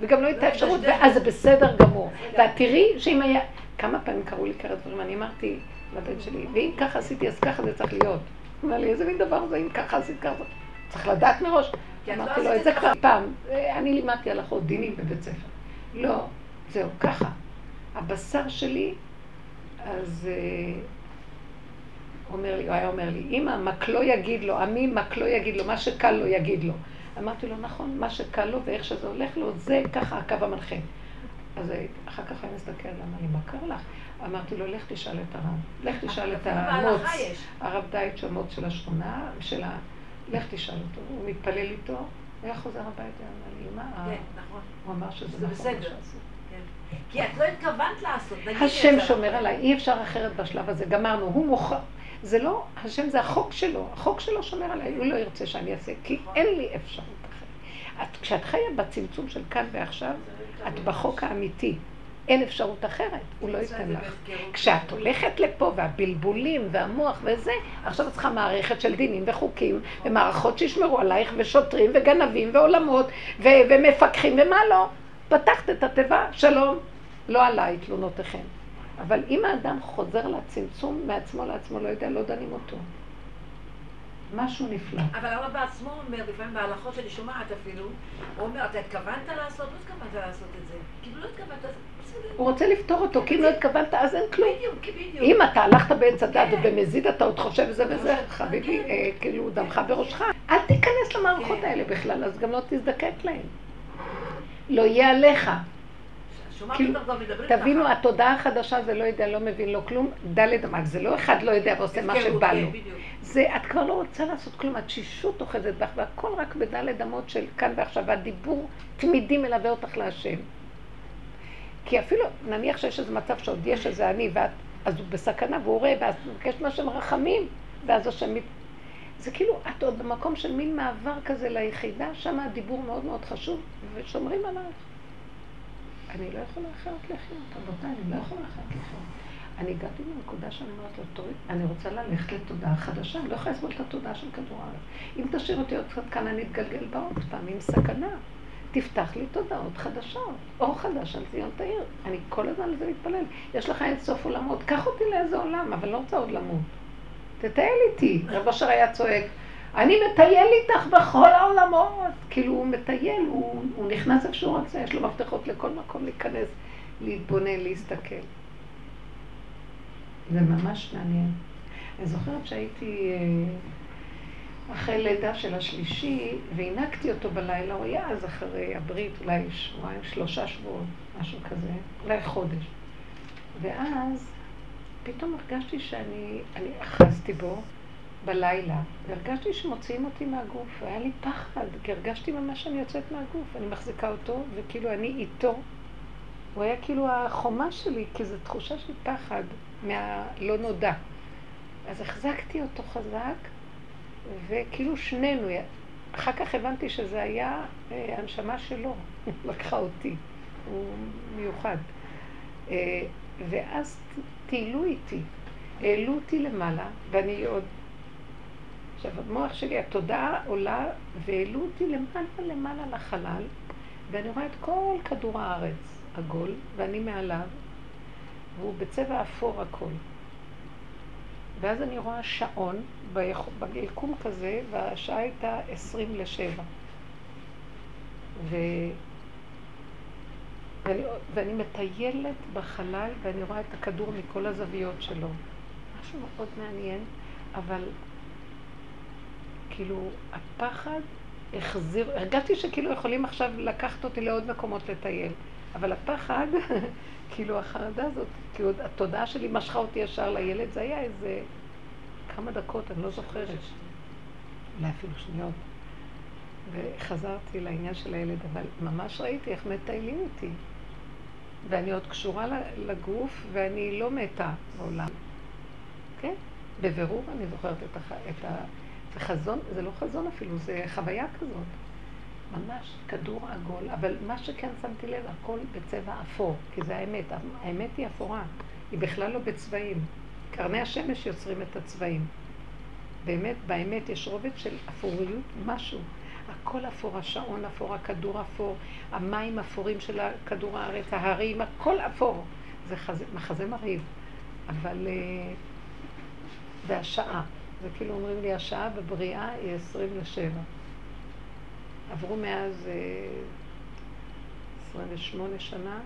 וגם לא הייתה אפשרות, ואז זה בסדר גמור. ואת תראי שאם היה, כמה פעמים קראו לי כאלה דברים, אני אמרתי לבן שלי, ואם ככה עשיתי, אז ככה זה צריך להיות. הוא אומר לי, איזה מין דבר זה, אם ככה עשית ככה, צריך לדעת מראש. אמרתי לו, את זה כבר פעם, אני לימדתי הלכות דינים בבית ספר. לא, זהו, ככה. הבשר שלי, אז אומר לי, הוא היה אומר לי, אם המקלו יגיד לו, עמי מקלו יגיד לו, מה שקל לו יגיד לו. אמרתי לו, נכון, מה שקל לו ואיך שזה הולך לו, זה ככה הקו המנחה. אז אחר כך אני מסתכל, אמר לי, מה קרה לך? אמרתי לו, לך תשאל את הרב. לך תשאל את המוץ, הרב דייט המוץ של השכונה, של ה... לך תשאל אותו. הוא מתפלל איתו, הוא היה חוזר הביתה, אמר לי, מה? כן, נכון. הוא אמר שזה זה נכון. בסדר. מה שעשית." כי את לא התכוונת לעשות. השם שומר. עליי, אי אפשר אחרת בשלב הזה, גמרנו, הוא מוכר, זה לא, השם זה החוק שלו, החוק שלו שומר עליי, הוא לא ירצה שאני אעשה, כי אין לי אפשרות אחרת. את, כשאת חיה בצמצום של כאן ועכשיו, את בחוק האמיתי, אין אפשרות אחרת, הוא לא ייתן לך. כשאת הולכת לפה והבלבולים והמוח וזה, עכשיו את צריכה מערכת של דינים וחוקים ומערכות שישמרו עלייך ושוטרים וגנבים ועולמות ו- ומפקחים ומה לא. פתחת את התיבה, שלום, לא עליי תלונותיכם. אבל אם האדם חוזר לצמצום מעצמו לעצמו, לא יודע, לא דנים אותו. משהו נפלא. אבל הרב בעצמו אומר, לפעמים בהלכות שאני שומעת אפילו, הוא אומר, אתה התכוונת לעשות? לא התכוונת לעשות את זה. כאילו לא התכוונת, בסדר. הוא רוצה לפתור אותו, כי אם לא התכוונת, אז אין כלום. בדיוק, בדיוק. אם אתה הלכת בעץ הדת כן. ובמזיד אתה עוד חושב זה וזה, כן. חביבי, אה, כאילו דמך בראשך, אל תיכנס למערכות כן. האלה בכלל, אז גם לא תזדקק להן. לא יהיה עליך. כאילו, תבינו. התודעה החדשה זה לא יודע, לא מבין, לא כלום, דלת אמרת, זה לא אחד לא יודע ועושה מה הפקרות, שבא כן, לו. זה, את כבר לא רוצה לעשות כלום, התשישות אוחזת בך, והכל רק בדלת אמות של כאן ועכשיו, והדיבור תמידי מלווה אותך להשם. כי אפילו, נניח שיש איזה מצב שעוד יש איזה אני, ואת, אז הוא בסכנה והוא רואה, ואז הוא מבקש מהשם רחמים, ואז השם... מת- זה כאילו, את עוד במקום של מין מעבר כזה ליחידה, שם הדיבור מאוד מאוד חשוב, ושומרים עלייך. אני לא יכולה אחרת לחיות, רבותיי, אני לא יכולה אחרת לחיות. אני הגעתי לנקודה שאני אומרת לו, תוריד, אני רוצה ללכת לתודעה חדשה, אני לא יכולה לסבול את התודעה של כדור הארץ. אם תשאיר אותי עוד קצת כאן, אני אתגלגל בה עוד פעם, עם סכנה. תפתח לי תודעות חדשות, אור חדש על ציון תאיר. אני כל הזמן על זה מתפלל. יש לך אין סוף עולמות, קח אותי לאיזה עולם, אבל לא רוצה עוד למות. תטייל איתי. רב אשר היה צועק, אני מטייל איתך בכל העולמות. כאילו הוא מטייל, הוא, הוא נכנס איפה שהוא רוצה, יש לו מפתחות לכל מקום להיכנס, להתבונן, להסתכל. זה ממש מעניין. אני זוכרת שהייתי אה, אחרי לידה של השלישי, והנקתי אותו בלילה, הוא היה אז אחרי הברית, אולי שבועיים, שלושה שבועות, משהו כזה, אולי חודש. ואז פתאום הרגשתי שאני, אני אחזתי בו בלילה, והרגשתי שמוציאים אותי מהגוף, והיה לי פחד, כי הרגשתי ממש שאני יוצאת מהגוף, אני מחזיקה אותו, וכאילו אני איתו. הוא היה כאילו החומה שלי, כי זו תחושה של פחד מהלא נודע. אז החזקתי אותו חזק, וכאילו שנינו, אחר כך הבנתי שזה היה אה, הנשמה שלו, לקחה אותי, הוא מיוחד. אה, ואז טיילו איתי, העלו אותי למעלה, ואני עוד... עכשיו, המוח שלי, התודעה עולה, והעלו אותי למעלה למעלה לחלל, ואני רואה את כל כדור הארץ עגול, ואני מעליו, והוא בצבע אפור הכל. ואז אני רואה שעון ביקום כזה, והשעה הייתה עשרים לשבע. ו... ואני, ואני מטיילת בחלל ואני רואה את הכדור מכל הזוויות שלו. משהו מאוד מעניין, אבל כאילו הפחד החזיר, הרגשתי שכאילו יכולים עכשיו לקחת אותי לעוד מקומות לטייל, אבל הפחד, כאילו החרדה הזאת, כאילו התודעה שלי משכה אותי ישר לילד, זה היה איזה כמה דקות, אני לא זוכרת, אולי אפילו שניות. וחזרתי לעניין של הילד, אבל ממש ראיתי איך מטיילים אותי. ואני עוד קשורה לגוף, ואני לא מתה בעולם. כן? בבירור אני זוכרת את, הח... את ה... זה חזון, זה לא חזון אפילו, זה חוויה כזאת. ממש כדור עגול, אבל מה שכן שמתי לב, הכל בצבע אפור, כי זה האמת. האמת היא אפורה, היא בכלל לא בצבעים. קרני השמש יוצרים את הצבעים. באמת, באמת יש רובד של אפוריות, משהו. הכל אפור, השעון אפור, הכדור אפור, המים אפורים של כדור הארץ, ההרים, הכל אפור. זה חזה, מחזה מרהיב. אבל... והשעה, זה כאילו אומרים לי, השעה בבריאה היא עשרים לשבע. עברו מאז עשרים ושמונה שנה.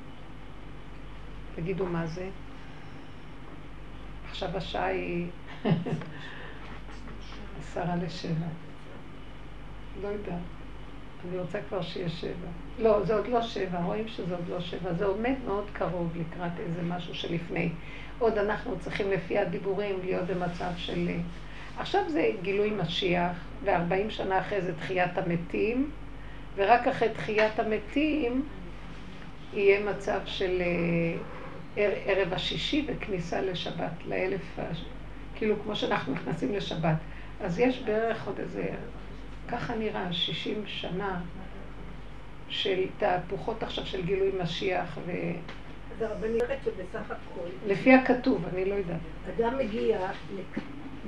תגידו מה זה. עכשיו השעה היא עשרה לשבע. לא יודעת. אני רוצה כבר שיהיה שבע. לא, זה עוד לא שבע, רואים שזה עוד לא שבע. זה עומד מאוד קרוב לקראת איזה משהו שלפני. עוד אנחנו צריכים לפי הדיבורים להיות במצב של... עכשיו זה גילוי משיח, וארבעים שנה אחרי זה תחיית המתים, ורק אחרי תחיית המתים יהיה מצב של אה, ערב השישי וכניסה לשבת, לאלף, כאילו כמו שאנחנו נכנסים לשבת. אז יש בערך עוד איזה, ככה נראה, שישים שנה של תהפוכות עכשיו של גילוי משיח ו... אז הרבנית שבסך הכל... לפי הכתוב, אני לא יודעת. אדם מגיע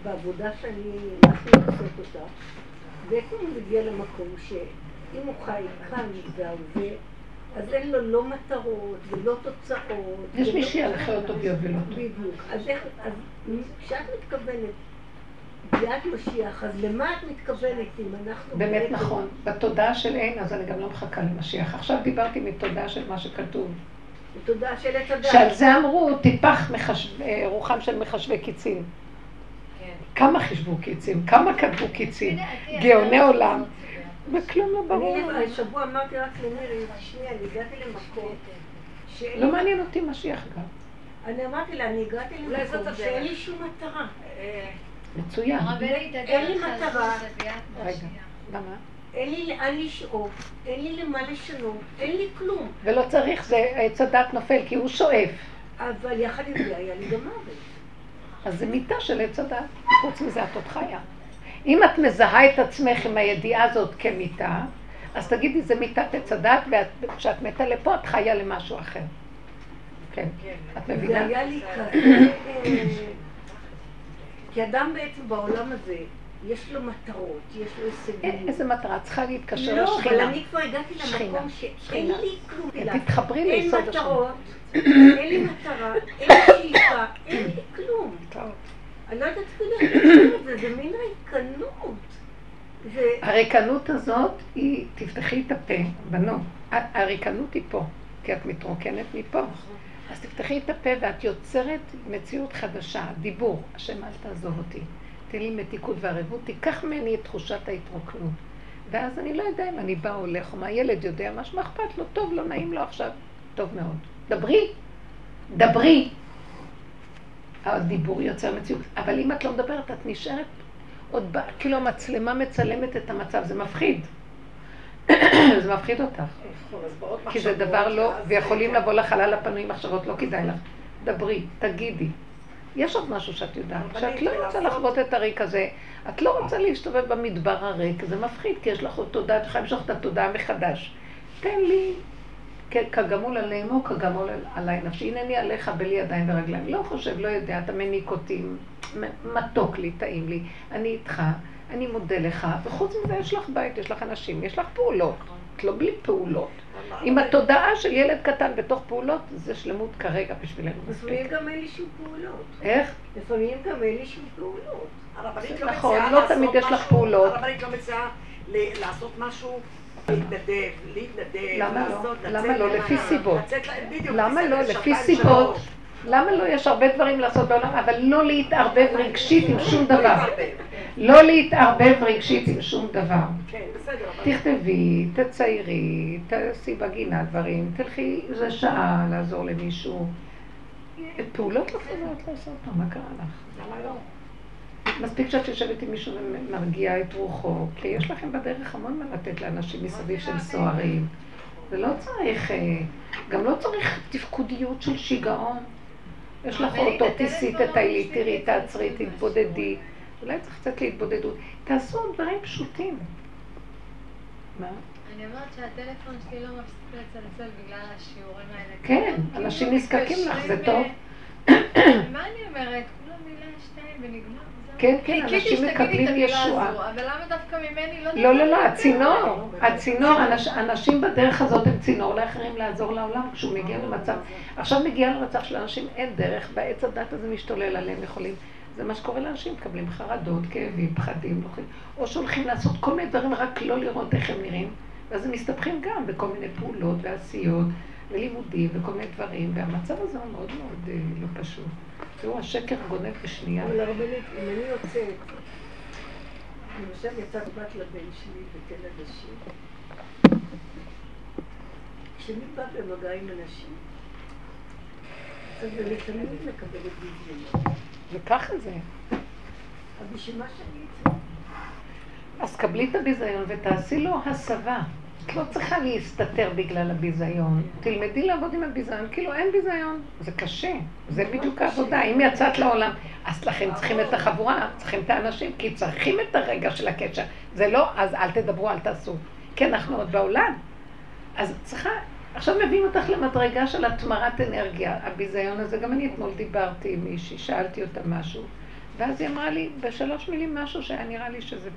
בעבודה שאני, אנחנו לעשות אותה, ואיפה הוא מגיע למקום שאם הוא חי כאן והרבה, אז אין לו לא מטרות ולא תוצאות. יש מי שילכה אותו ביובלות. בדיוק. אז איך, אז כשאת מתכוונת ביאת משיח, אז למה את מתכוונת אם אנחנו... באמת נכון. בתודעה של אין, אז אני גם לא מחכה למשיח. עכשיו דיברתי מתודעה של מה שכתוב. בתודעה של עץ הדת. שעל זה אמרו, טיפח רוחם של מחשבי קיצים. כן. כמה חישבו קיצים? כמה כתבו קיצים? גאוני עולם. וכלום לא ברור. אני השבוע אמרתי רק למירי, תשמעי, אני הגעתי למקום לא מעניין אותי משיח גם. אני אמרתי לה, אני הגעתי למקום שאין לי שום מטרה. מצוין. אין לי מטרה. רגע, למה? אין לי לאן לשאוף, אין לי למה לשנות, אין לי כלום. ולא צריך, זה עץ הדת נופל, כי הוא שואף. אבל יחד עם זה היה לי גם מוות. אז זה מיטה של עץ הדת. חוץ מזה את עוד חיה. אם את מזהה את עצמך עם הידיעה הזאת כמיטה, אז תגידי, זה מיטת עץ הדת, וכשאת מתה לפה את חיה למשהו אחר. כן, את מבינה? זה היה לי כזה... אה, כי אדם בעצם בעולם הזה, יש לו מטרות, יש לו הישגים. איזה מטרה? צריכה להתקשר לשכינה. לא, אבל אני כבר הגעתי למקום שאין לי כלום. תתחברי ליסוד השכינה. אין מטרות, אין לי מטרה, אין לי שאיפה, אין לי כלום. אני לא יודעת אפילו איך את זה, זה מין ריקנות. הריקנות הזאת היא, תפתחי את הפה, בנות. הריקנות היא פה, כי את מתרוקנת מפה. אז תפתחי את הפה ואת יוצרת מציאות חדשה, דיבור. השם אל תעזוב אותי. תן לי מתיקות וערבות, תיקח ממני את תחושת ההתרוקנות. ואז אני לא יודע אם אני בא או הולך, או מה הילד יודע, מה שמה אכפת לו, טוב, לא נעים לו עכשיו, טוב מאוד. דברי, דברי. הדיבור יוצר מציאות. אבל אם את לא מדברת, את נשארת עוד. כאילו המצלמה מצלמת את המצב, זה מפחיד. זה מפחיד אותך. כי זה דבר לא, ויכולים לבוא לחלל הפנוי מחשבות, לא כדאי לך. דברי, תגידי. יש עוד משהו שאת יודעת, שאת לא רוצה לחוות את הריק הזה, את לא רוצה להסתובב במדבר הריק, זה מפחיד, כי יש לך עוד תודעה, את יכולה למשוך את התודעה מחדש. תן לי כגמול על אימו, כגמול עליי נפשי. הנני עליך בלי ידיים ורגליים. לא חושב, לא יודע, אתה מניק אותי, מתוק לי, טעים לי, אני איתך, אני מודה לך, וחוץ מזה יש לך בית, יש לך אנשים, יש לך פעולות. את לא בלי פעולות. עם התודעה של ילד קטן בתוך פעולות, זה שלמות כרגע בשבילנו מספיק. לפעמים גם אין לי שום פעולות. איך? לפעמים גם אין לי שום פעולות. לא נכון, לא תמיד יש לך פעולות. הרבנית לא מציעה לעשות משהו להתנדב, להתנדב, לעשות, למה לא? לפי סיבות. למה לא? לפי סיבות. למה לא? יש הרבה דברים לעשות בעולם, אבל לא להתערבב רגשית עם שום דבר. לא להתערבב רגשית עם שום דבר. כן. תכתבי, תציירי, תעשי בגינה דברים, תלכי איזה שעה לעזור למישהו. פעולות לא חייבות לעשות, מה קרה לך? למה לא? מספיק שאת יושבת עם מישהו ומרגיעה את רוחו, כי יש לכם בדרך המון מה לתת לאנשים מסביב של סוהרים. ולא צריך, אה, גם לא צריך תפקודיות של שיגעון. יש לך אוטו, תיסי, תטיילי, תראי, תעצרי, תתבודדי. אולי צריך קצת להתבודדות. תעשו דברים פשוטים. מה? אני אומרת שהטלפון שלי לא מפסיק לצלצל בגלל השיעורים האלה. כן, אנשים נזקקים לך, זה טוב. מה אני אומרת? כולה מילה שתיים ונגמר. כן, כן, אנשים מקבלים ישועה. אבל למה דווקא ממני לא... לא, לא, לא, הצינור, הצינור, אנשים בדרך הזאת הם צינור לאחרים לעזור לעולם כשהוא מגיע למצב, עכשיו מגיע למצב שלאנשים אין דרך, בעץ הדת הזה משתולל עליהם יכולים. זה מה שקורה לאנשים, מקבלים חרדות, כאבים, פחדים, או שהולכים לעשות כל מיני דברים רק לא לראות איך הם נראים, ואז הם מסתבכים גם בכל מיני פעולות ועשיות ולימודים וכל מיני דברים, והמצב הזה הוא מאוד מאוד אה, לא פשוט. תראו, השקר גונב בשנייה. אבל הרבנית, אם אני יוצאת, למשל יצאת בת לבן שלי בתל אנשים, כשאני באה במגע עם אנשים, אז אני תמיד מקבלת ביזיון. וככה זה. אז בשביל מה שאני אצא? אז קבלי את הביזיון ותעשי לו הסבה. את לא צריכה להסתתר בגלל הביזיון. תלמדי לעבוד עם הביזיון, כאילו אין ביזיון. זה קשה, זה בדיוק העבודה. אם יצאת לעולם, אז לכן צריכים את החבורה, צריכים את האנשים, כי צריכים את הרגע של הקשר. זה לא, אז אל תדברו, אל תעשו. כי אנחנו עוד בעולם. אז צריכה, עכשיו מביאים אותך למדרגה של התמרת אנרגיה. הביזיון הזה, גם אני אתמול דיברתי עם מישהי, שאלתי אותה משהו, ואז היא אמרה לי בשלוש מילים משהו שהיה נראה לי שזה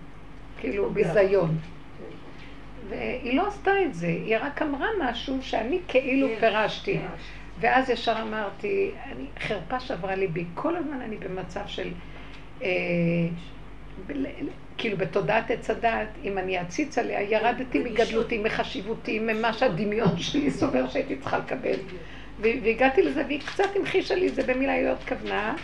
כאילו ביזיון. והיא לא עשתה את זה, היא רק אמרה משהו שאני כאילו כן, פירשתי. ואז ישר אמרתי, אני, חרפה שברה ליבי. כל הזמן אני במצב של, אה, ב, כאילו בתודעת עץ הדעת, אם אני אציץ עליה, ירדתי מגדלותי, מחשיבותי, ממה שהדמיון שלי סובר שהייתי צריכה לקבל. והגעתי לזה, והיא קצת המחישה לי את זה במילה, היא עוד כוונה.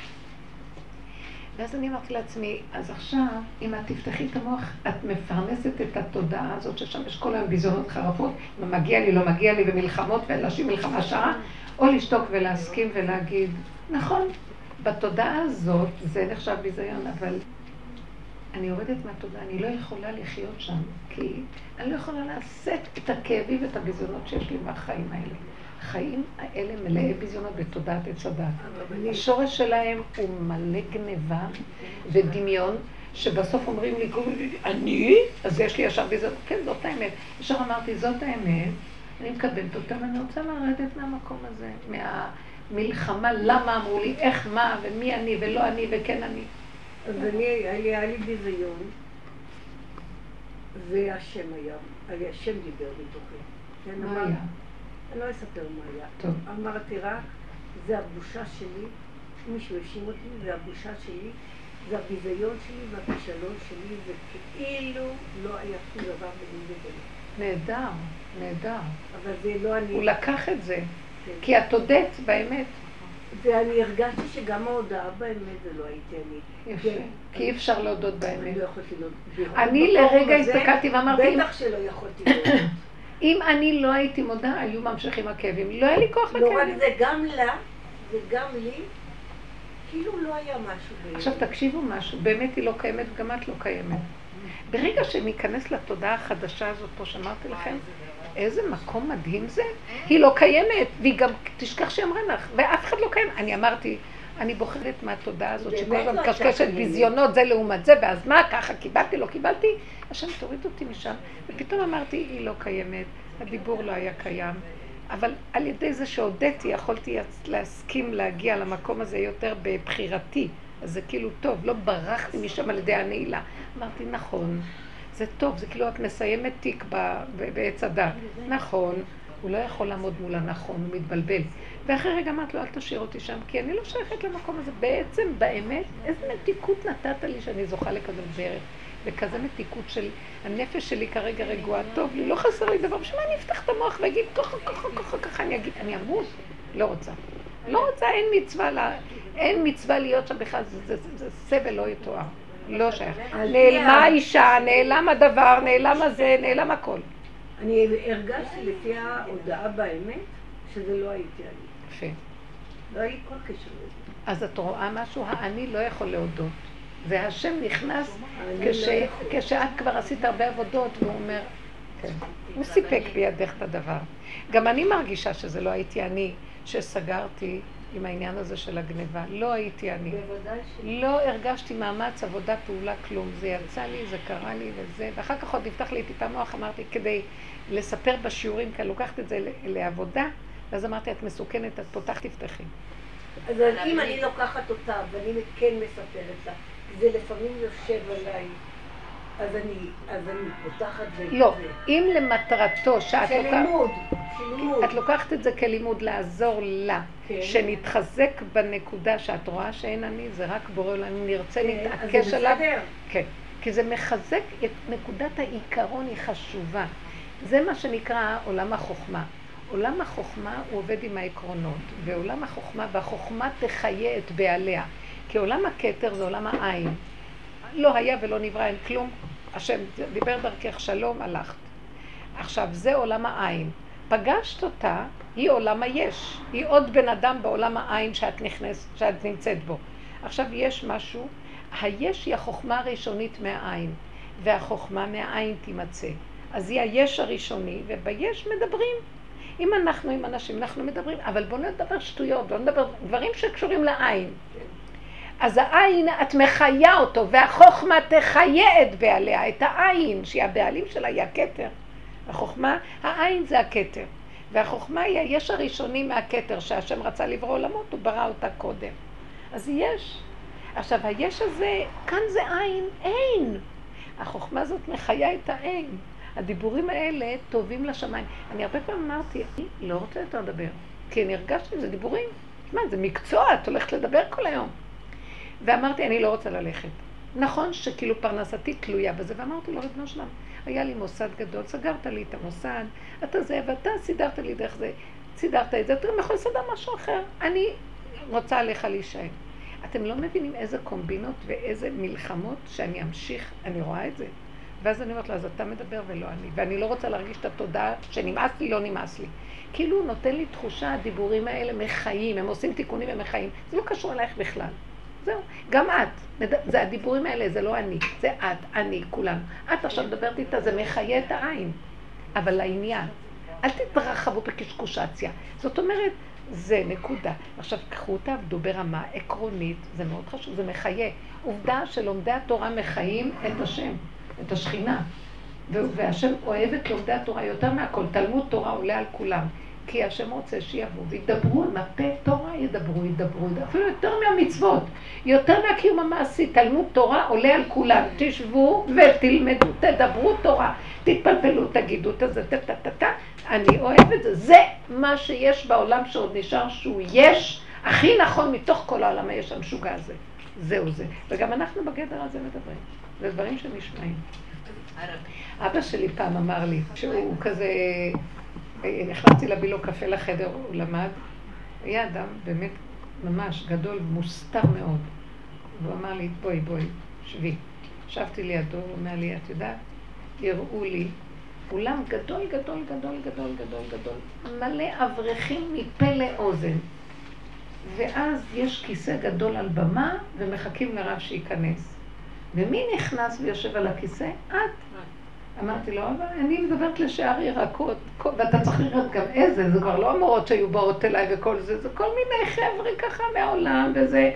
ואז אני אמרתי לעצמי, אז עכשיו, אם את תפתחי את המוח, את מפרנסת את התודעה הזאת, ששם יש כל היום ביזיונות חרפות, אם מגיע לי, לא מגיע לי, ומלחמות, ולהשיב מלחמה שעה, או לשתוק ולהסכים ולהגיד, נכון, בתודעה הזאת זה נחשב ביזיון, אבל אני יורדת מהתודעה, אני לא יכולה לחיות שם, כי אני לא יכולה לשאת את הכאבים ואת הביזיונות שיש לי מהחיים האלה. החיים האלה מלאי ביזיונות בתודעת עץ הדת. השורש שלהם הוא מלא גניבה ודמיון, שבסוף אומרים לי, אני? אז יש לי ישר ביזיונות. כן, זאת האמת. ישר אמרתי, זאת האמת, אני מקבלת אותה ואני רוצה לרדת מהמקום הזה, מהמלחמה, למה אמרו לי, איך, מה, ומי אני ולא אני וכן אני. אז אני, היה לי ביזיון, והשם היה, השם דיבר בתוכי. מה היה? אני לא אספר מה היה. טוב. אמרתי רק, זה הבושה שלי, מישהו האשים אותי, זה הבושה שלי, זה הביזיון שלי והכישלון שלי, וכאילו לא היה שום דבר ביני וביני. נהדר, נהדר. אבל זה לא אני. הוא לקח את זה, כן. כי את הודית באמת. ואני הרגשתי שגם ההודעה באמת זה לא הייתי אני. יפה. כן. כי אי אפשר להודות אני באמת. לא יכולתי להודות. אני במקום לרגע הסתכלתי ואמרתי, בטח שלא יכולתי להודות. אם אני לא הייתי מודה, היו ממשיכים הכאבים. לא היה לי כוח לא רק לכאבים. זה, גם לה וגם לי, כאילו לא היה משהו. עכשיו תקשיבו משהו, באמת היא לא קיימת וגם את לא קיימת. ברגע שניכנס לתודעה החדשה הזאת פה, שאמרתי לכם, איזה מקום מדהים זה, היא לא קיימת, והיא גם תשכח שהיא אמרה לך, ואף אחד לא קיים. אני אמרתי, אני בוחרת מהתודעה הזאת שכל הזמן לא מקשקשת קיימת. ביזיונות זה לעומת זה, ואז מה, ככה קיבלתי, לא קיבלתי, השם תוריד אותי משם. ופתאום אמרתי, היא לא קיימת, הדיבור לא היה קיים. אבל על ידי זה שהודיתי, יכולתי להסכים להגיע למקום הזה יותר בבחירתי. אז זה כאילו טוב, לא ברחתי משם על ידי הנעילה. אמרתי, נכון, זה טוב, זה כאילו את מסיימת תיק בעץ הדת. נכון, הוא לא יכול לעמוד מול הנכון, הוא מתבלבל. ואחרי רגע אמרת לו, אל תשאיר אותי שם, כי אני לא שייכת למקום הזה. בעצם, באמת, איזה מתיקות נתת לי שאני זוכה לכזה דרך. וכזה מתיקות של הנפש שלי כרגע רגועה, טוב לי, לא חסר לי דבר, בשביל מה אני אפתח את המוח ואגיד ככה, ככה, ככה, ככה, אני אגיד, אני אמות? לא רוצה. לא רוצה, אין מצווה, לה, אין מצווה להיות שם בכלל, זה, זה, זה, זה סבל לא יתואר, לא שייך. על נעלמה האישה, נעלם הדבר, נעלם הזה, נעלם הכל. אני הרגשתי לפי ההודעה באמת, שזה לא הייתי אני. יפה. לא היה לי כל קשר לזה. אז את רואה משהו, האני לא יכול להודות. והשם נכנס כש. כשאת כבר עשית הרבה עבודות, והוא אומר, כן, הוא סיפק בידך את הדבר. גם אני מרגישה שזה לא הייתי אני שסגרתי עם העניין הזה של הגניבה. לא הייתי אני. בוודאי ש... לא הרגשתי מאמץ, עבודה, פעולה, כלום. זה יצא לי, זה קרה לי וזה, ואחר כך עוד נפתח לי טיפה מוח, אמרתי, כדי לספר בשיעורים, כי לוקחת את זה לעבודה, ואז אמרתי, את מסוכנת, את פותחת, תפתחי. אז אם אני לוקחת אותה ואני כן מספרת לה, זה לפעמים יושב עליי, אז אני, אז אני פותחת ו... לא, אם למטרתו שאת לוקחת... לימוד, של לימוד. את לוקחת את זה כלימוד לעזור לה, כן. שנתחזק בנקודה שאת רואה שאין אני, זה רק בורא עולם, נרצה כן, אז להתעקש זה עליו, בסדר. כן, כי זה מחזק את נקודת העיקרון היא חשובה. זה מה שנקרא עולם החוכמה. עולם החוכמה הוא עובד עם העקרונות, ועולם החוכמה, והחוכמה תחיה את בעליה. כי עולם הכתר זה עולם העין. לא היה ולא נברא, אין כלום. השם דיבר דרכך שלום, הלכת. עכשיו, זה עולם העין. פגשת אותה, היא עולם היש. היא עוד בן אדם בעולם העין שאת, נכנס, שאת נמצאת בו. עכשיו, יש משהו, היש היא החוכמה הראשונית מהעין, והחוכמה מהעין תימצא. אז היא היש הראשוני, וביש מדברים. אם אנחנו עם אנשים, אנחנו מדברים, אבל בואו נדבר שטויות, בואו נדבר דברים שקשורים לעין. אז העין, את מחיה אותו, והחוכמה תחיה את בעליה, את העין, שהיא הבעלים שלה, היא הכתר. החוכמה, העין זה הכתר. והחוכמה היא היש הראשוני מהכתר, שהשם רצה לברוא עולמות, הוא ברא אותה קודם. אז יש. עכשיו, היש הזה, כאן זה עין, אין. החוכמה הזאת מחיה את האין. הדיבורים האלה טובים לשמיים. אני הרבה פעמים אמרתי, אני לא רוצה יותר לדבר, כי אני הרגשתי, זה דיבורים. מה, זה מקצוע, את הולכת לדבר כל היום. ואמרתי, אני לא רוצה ללכת. נכון שכאילו פרנסתי תלויה בזה, ואמרתי לו, ריבונו שלם, היה לי מוסד גדול, סגרת לי את המוסד, אתה זה, ואתה סידרת לי דרך זה, סידרת את זה, אתה יכול לסדר משהו אחר. אני רוצה עליך להישאר. אתם לא מבינים איזה קומבינות ואיזה מלחמות שאני אמשיך, אני רואה את זה. ואז אני אומרת לו, אז אתה מדבר ולא אני. ואני לא רוצה להרגיש את התודעה שנמאס לי, לא נמאס לי. כאילו הוא נותן לי תחושה, הדיבורים האלה מחיים, הם עושים תיקונים ומחיים. זה לא קשור אלייך בכלל. זהו. גם את. זה הדיבורים האלה, זה לא אני. זה את, אני, כולנו. את עכשיו מדברת איתה, זה מחיה את העין. אבל לעניין. אל תתרחבו בקשקושציה. זאת אומרת, זה נקודה. עכשיו, קחו תעבדו ברמה עקרונית, זה מאוד חשוב, זה מחיה. עובדה שלומדי התורה מחיים את השם. את השכינה. והשם אוהב את לומדי התורה יותר מהכל. תלמוד תורה עולה על כולם. כי השם רוצה שיבואו וידברו, נפה תורה ידברו, ידברו, אפילו יותר מהמצוות, יותר מהקיום המעשי, תלמוד תורה עולה על כולם, תשבו ותלמדו, תדברו תורה, תתפלפלו, תגידו את זה, טה-טה-טה, אני אוהב את זה, זה מה שיש בעולם שעוד נשאר שהוא יש, הכי נכון מתוך כל העולם היש המשוגע הזה, זהו זה, וגם אנחנו בגדר הזה מדברים. זה דברים שנשמעים. אבא שלי פעם אמר לי, שהוא כזה, נכנסתי להביא לו קפה לחדר, הוא למד, היה אדם באמת ממש גדול, מוסתר מאוד. והוא אמר לי, בואי, בואי, שבי. ישבתי לידו, הוא אומר לי, את יודעת, יראו לי אולם גדול, גדול, גדול, גדול, גדול, גדול, מלא אברכים מפה לאוזן. ואז יש כיסא גדול על במה, ומחכים לרב שייכנס. ומי נכנס ויושב על הכיסא? את. אמרתי לו, אבל אני מדברת לשאר ירקות, ואתה צריך לראות גם איזה, זה כבר לא המורות שהיו באות אליי וכל זה, זה כל מיני חבר'ה ככה מהעולם וזה.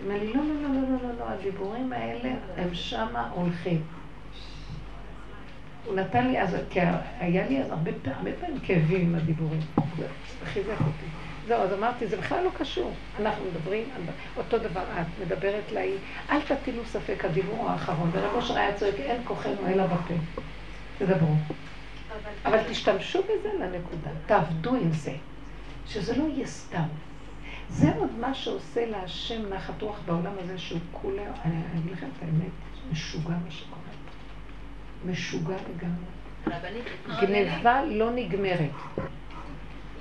הוא אומר לי, לא, לא, לא, לא, לא, לא, הדיבורים האלה הם שמה הולכים. הוא נתן לי אז, כי היה לי אז הרבה פעמים כאבים עם הדיבורים. זה חיזק אותי. זהו, אז אמרתי, זה בכלל לא קשור. אנחנו מדברים, אותו דבר את מדברת להיא, אל תטילו ספק, הדיבור האחרון. ורב אושר היה צועק, אין כוחנו אלא בפה. תדברו. אבל תשתמשו בזה לנקודה, תעבדו עם זה, שזה לא יהיה סתם. זה עוד מה שעושה להשם נחת רוח בעולם הזה, שהוא כולה, אני אגיד לכם את האמת, משוגע מה שקורה. משוגע לגמרי. גניבה לא נגמרת.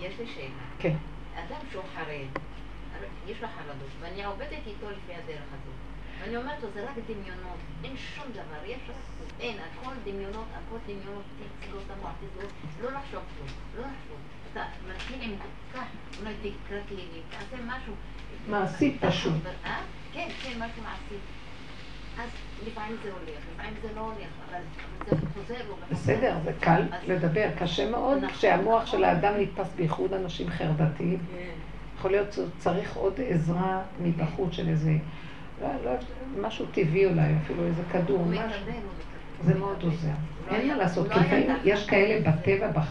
יש לי שאלה. כן. אדם שהוא חרד, יש לו חרדות, ואני עובדת איתו לפי הדרך הזאת. ואני אומרת לו, זה רק דמיונות, אין שום דבר, יש רק, אין, הכל דמיונות, הכל דמיונות, תצלו את המוח, תצלו, לא לחשוב כלום, לא לחשוב. אתה מתחיל עם כך, אולי תקרא כלים, תעשה משהו. מעשי פשוט. אה? כן, כן, משהו מעשי. אז לפעמים זה הולך, לפעמים זה לא הולך, אבל זה חוזר לו. בסדר, זה קל לדבר, קשה מאוד נכון. כשהמוח של האדם נתפס בייחוד אנשים חרדתיים. כן. יכול להיות שצריך עוד עזרה מבחוץ של איזה, לא, לא, משהו טבעי אולי, אפילו איזה כדור, משהו. זה מאוד עוזר. לא אין מה לעשות, לא כי לפעמים. יש כאלה בטבע,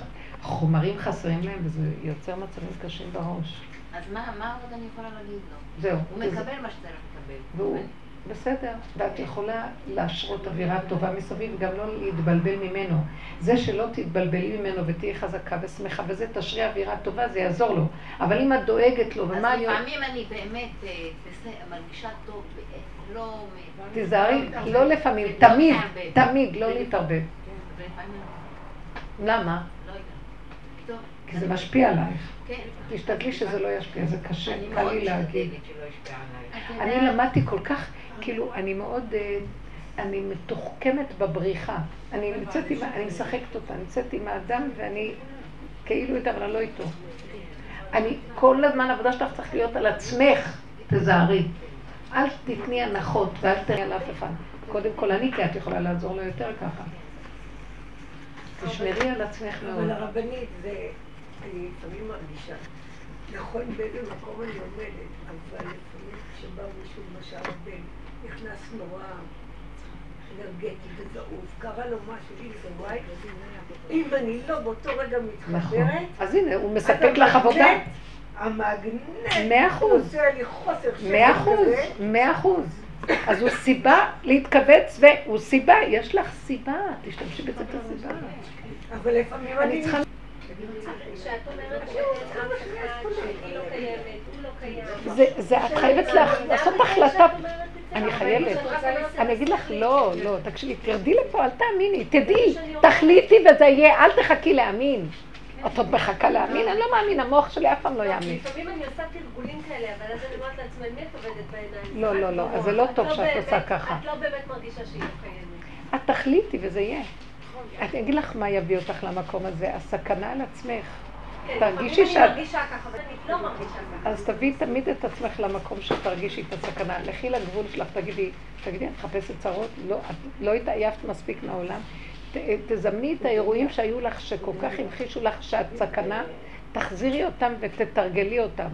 חומרים חסרים להם, וזה יוצר מצבים קשים בראש. אז מה מה עוד אני יכולה להגיד לו? זהו. הוא מקבל מה שצריך לקבל. בסדר, ואת יכולה להשרות אווירה טובה מסביב, גם לא להתבלבל ממנו. זה שלא תתבלבלי ממנו ותהיי חזקה ושמחה וזה, תשרי אווירה טובה, זה יעזור לו. אבל אם את דואגת לו, אז ומה אני... לפעמים אני באמת אה, מרגישה טוב, אה, לא... תיזהרי, לא לא לפעמים, לא תמיד, להתערבב. תמיד, לא להתערבב. ולפעמים למה? לא יודעת. כי זה משפיע עלייך. כן. תשתדלי שזה לא ישפיע, זה קשה, אני קל לי להגיד. אני למדתי כל כך, כאילו, אני מאוד, אה, אני מתוחכמת בבריחה. אני נמצאת עם, אני משחקת אותה, נמצאת עם האדם ואני כאילו איתה, אבל אני לא איתו. אני, כל הזמן העבודה שלך צריך להיות על עצמך, תזהרי. אל תתני הנחות ואל תתני על אף אחד. קודם כל אני, כי את יכולה לעזור לו יותר ככה. תשמרי על עצמך מאוד. אבל הרבנית, זה, אני לפעמים מרגישה, נכון באיזה מקום אני עומדת, אבל לפעמים כשבא מישהו, למשל הבן, נכנס נורא אנרגטי וזעוף, קרה לו משהו, היא זה וואי, אם אני לא באותו רגע נכון. מתחברת, אז הנה, הוא מספק לך עבודה. המגנט מאה אחוז. מאה אחוז. מאה אחוז. אז הוא סיבה להתכווץ, והוא סיבה, יש לך סיבה, תשתמשי בזה כסיבה. אבל לפעמים אני. כשאת אומרת שאין אף אחד, שהיא לא קיימת, הוא לא קיים. זה, את חייבת לעשות החלטה. אני חייבת. אני אגיד לך, לא, לא, תקשיבי, תרדי לפה, אל תאמיני, תדעי, תחליטי וזה יהיה, אל תחכי להאמין. את עוד מחכה להאמין? אני לא מאמין, המוח שלי אף פעם לא יאמין. לפעמים אני עושה תרגולים כאלה, אבל אז אני אומרת לעצמי, מי את עובדת בעיניים? לא, לא, לא, אז זה לא טוב שאת עושה ככה. את לא באמת מרגישה שהיא לא קיימת. את תחליטי וזה יהיה. אני אגיד לך מה יביא אותך למקום הזה, הסכנה על עצמך. כן, תרגישי שאת- אני מרגישה ככה, אבל אני לא מרגישה ככה. אז תביאי תמיד את עצמך למקום שתרגישי את הסכנה. לכי לגבול שלך, תגידי, תגידי, את מחפשת צרות? לא, את לא התעייפת מספיק מהעולם? ת, תזמני את האירועים שהיו לך, שכל כך המחישו לך שאת סכנה, תחזירי אותם ותתרגלי אותם,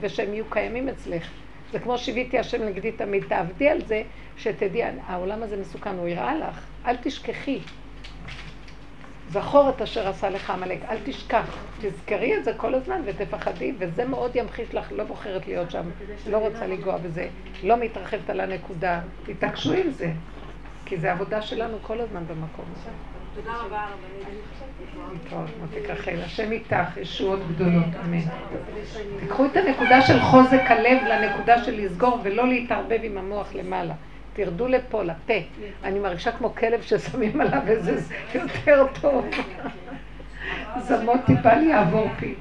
ושהם יהיו קיימים אצלך. זה כמו שיוויתי השם נגדי תמיד, תעבדי על זה, שתדעי, העולם הזה מסוכן, הוא יראה לך, אל תשכחי. זכור את אשר עשה לך עמלק, אל תשכח, תזכרי את זה כל הזמן ותפחדי, וזה מאוד ימחיש לך, לא בוחרת להיות שם, לא רוצה לנגוע בזה, לא מתרחבת על הנקודה, תתעקשו עם זה, כי זה עבודה שלנו כל הזמן במקום הזה. תודה רבה, רבנית. להתראות, מותק רחל, השם איתך, ישועות גדולות, אמן. תיקחו את הנקודה של חוזק הלב לנקודה של לסגור ולא להתערבב עם המוח למעלה. תרדו לפה, לפה. אני מרגישה כמו כלב ששמים עליו איזה יותר טוב. זמות טיפה לי יעבור פי.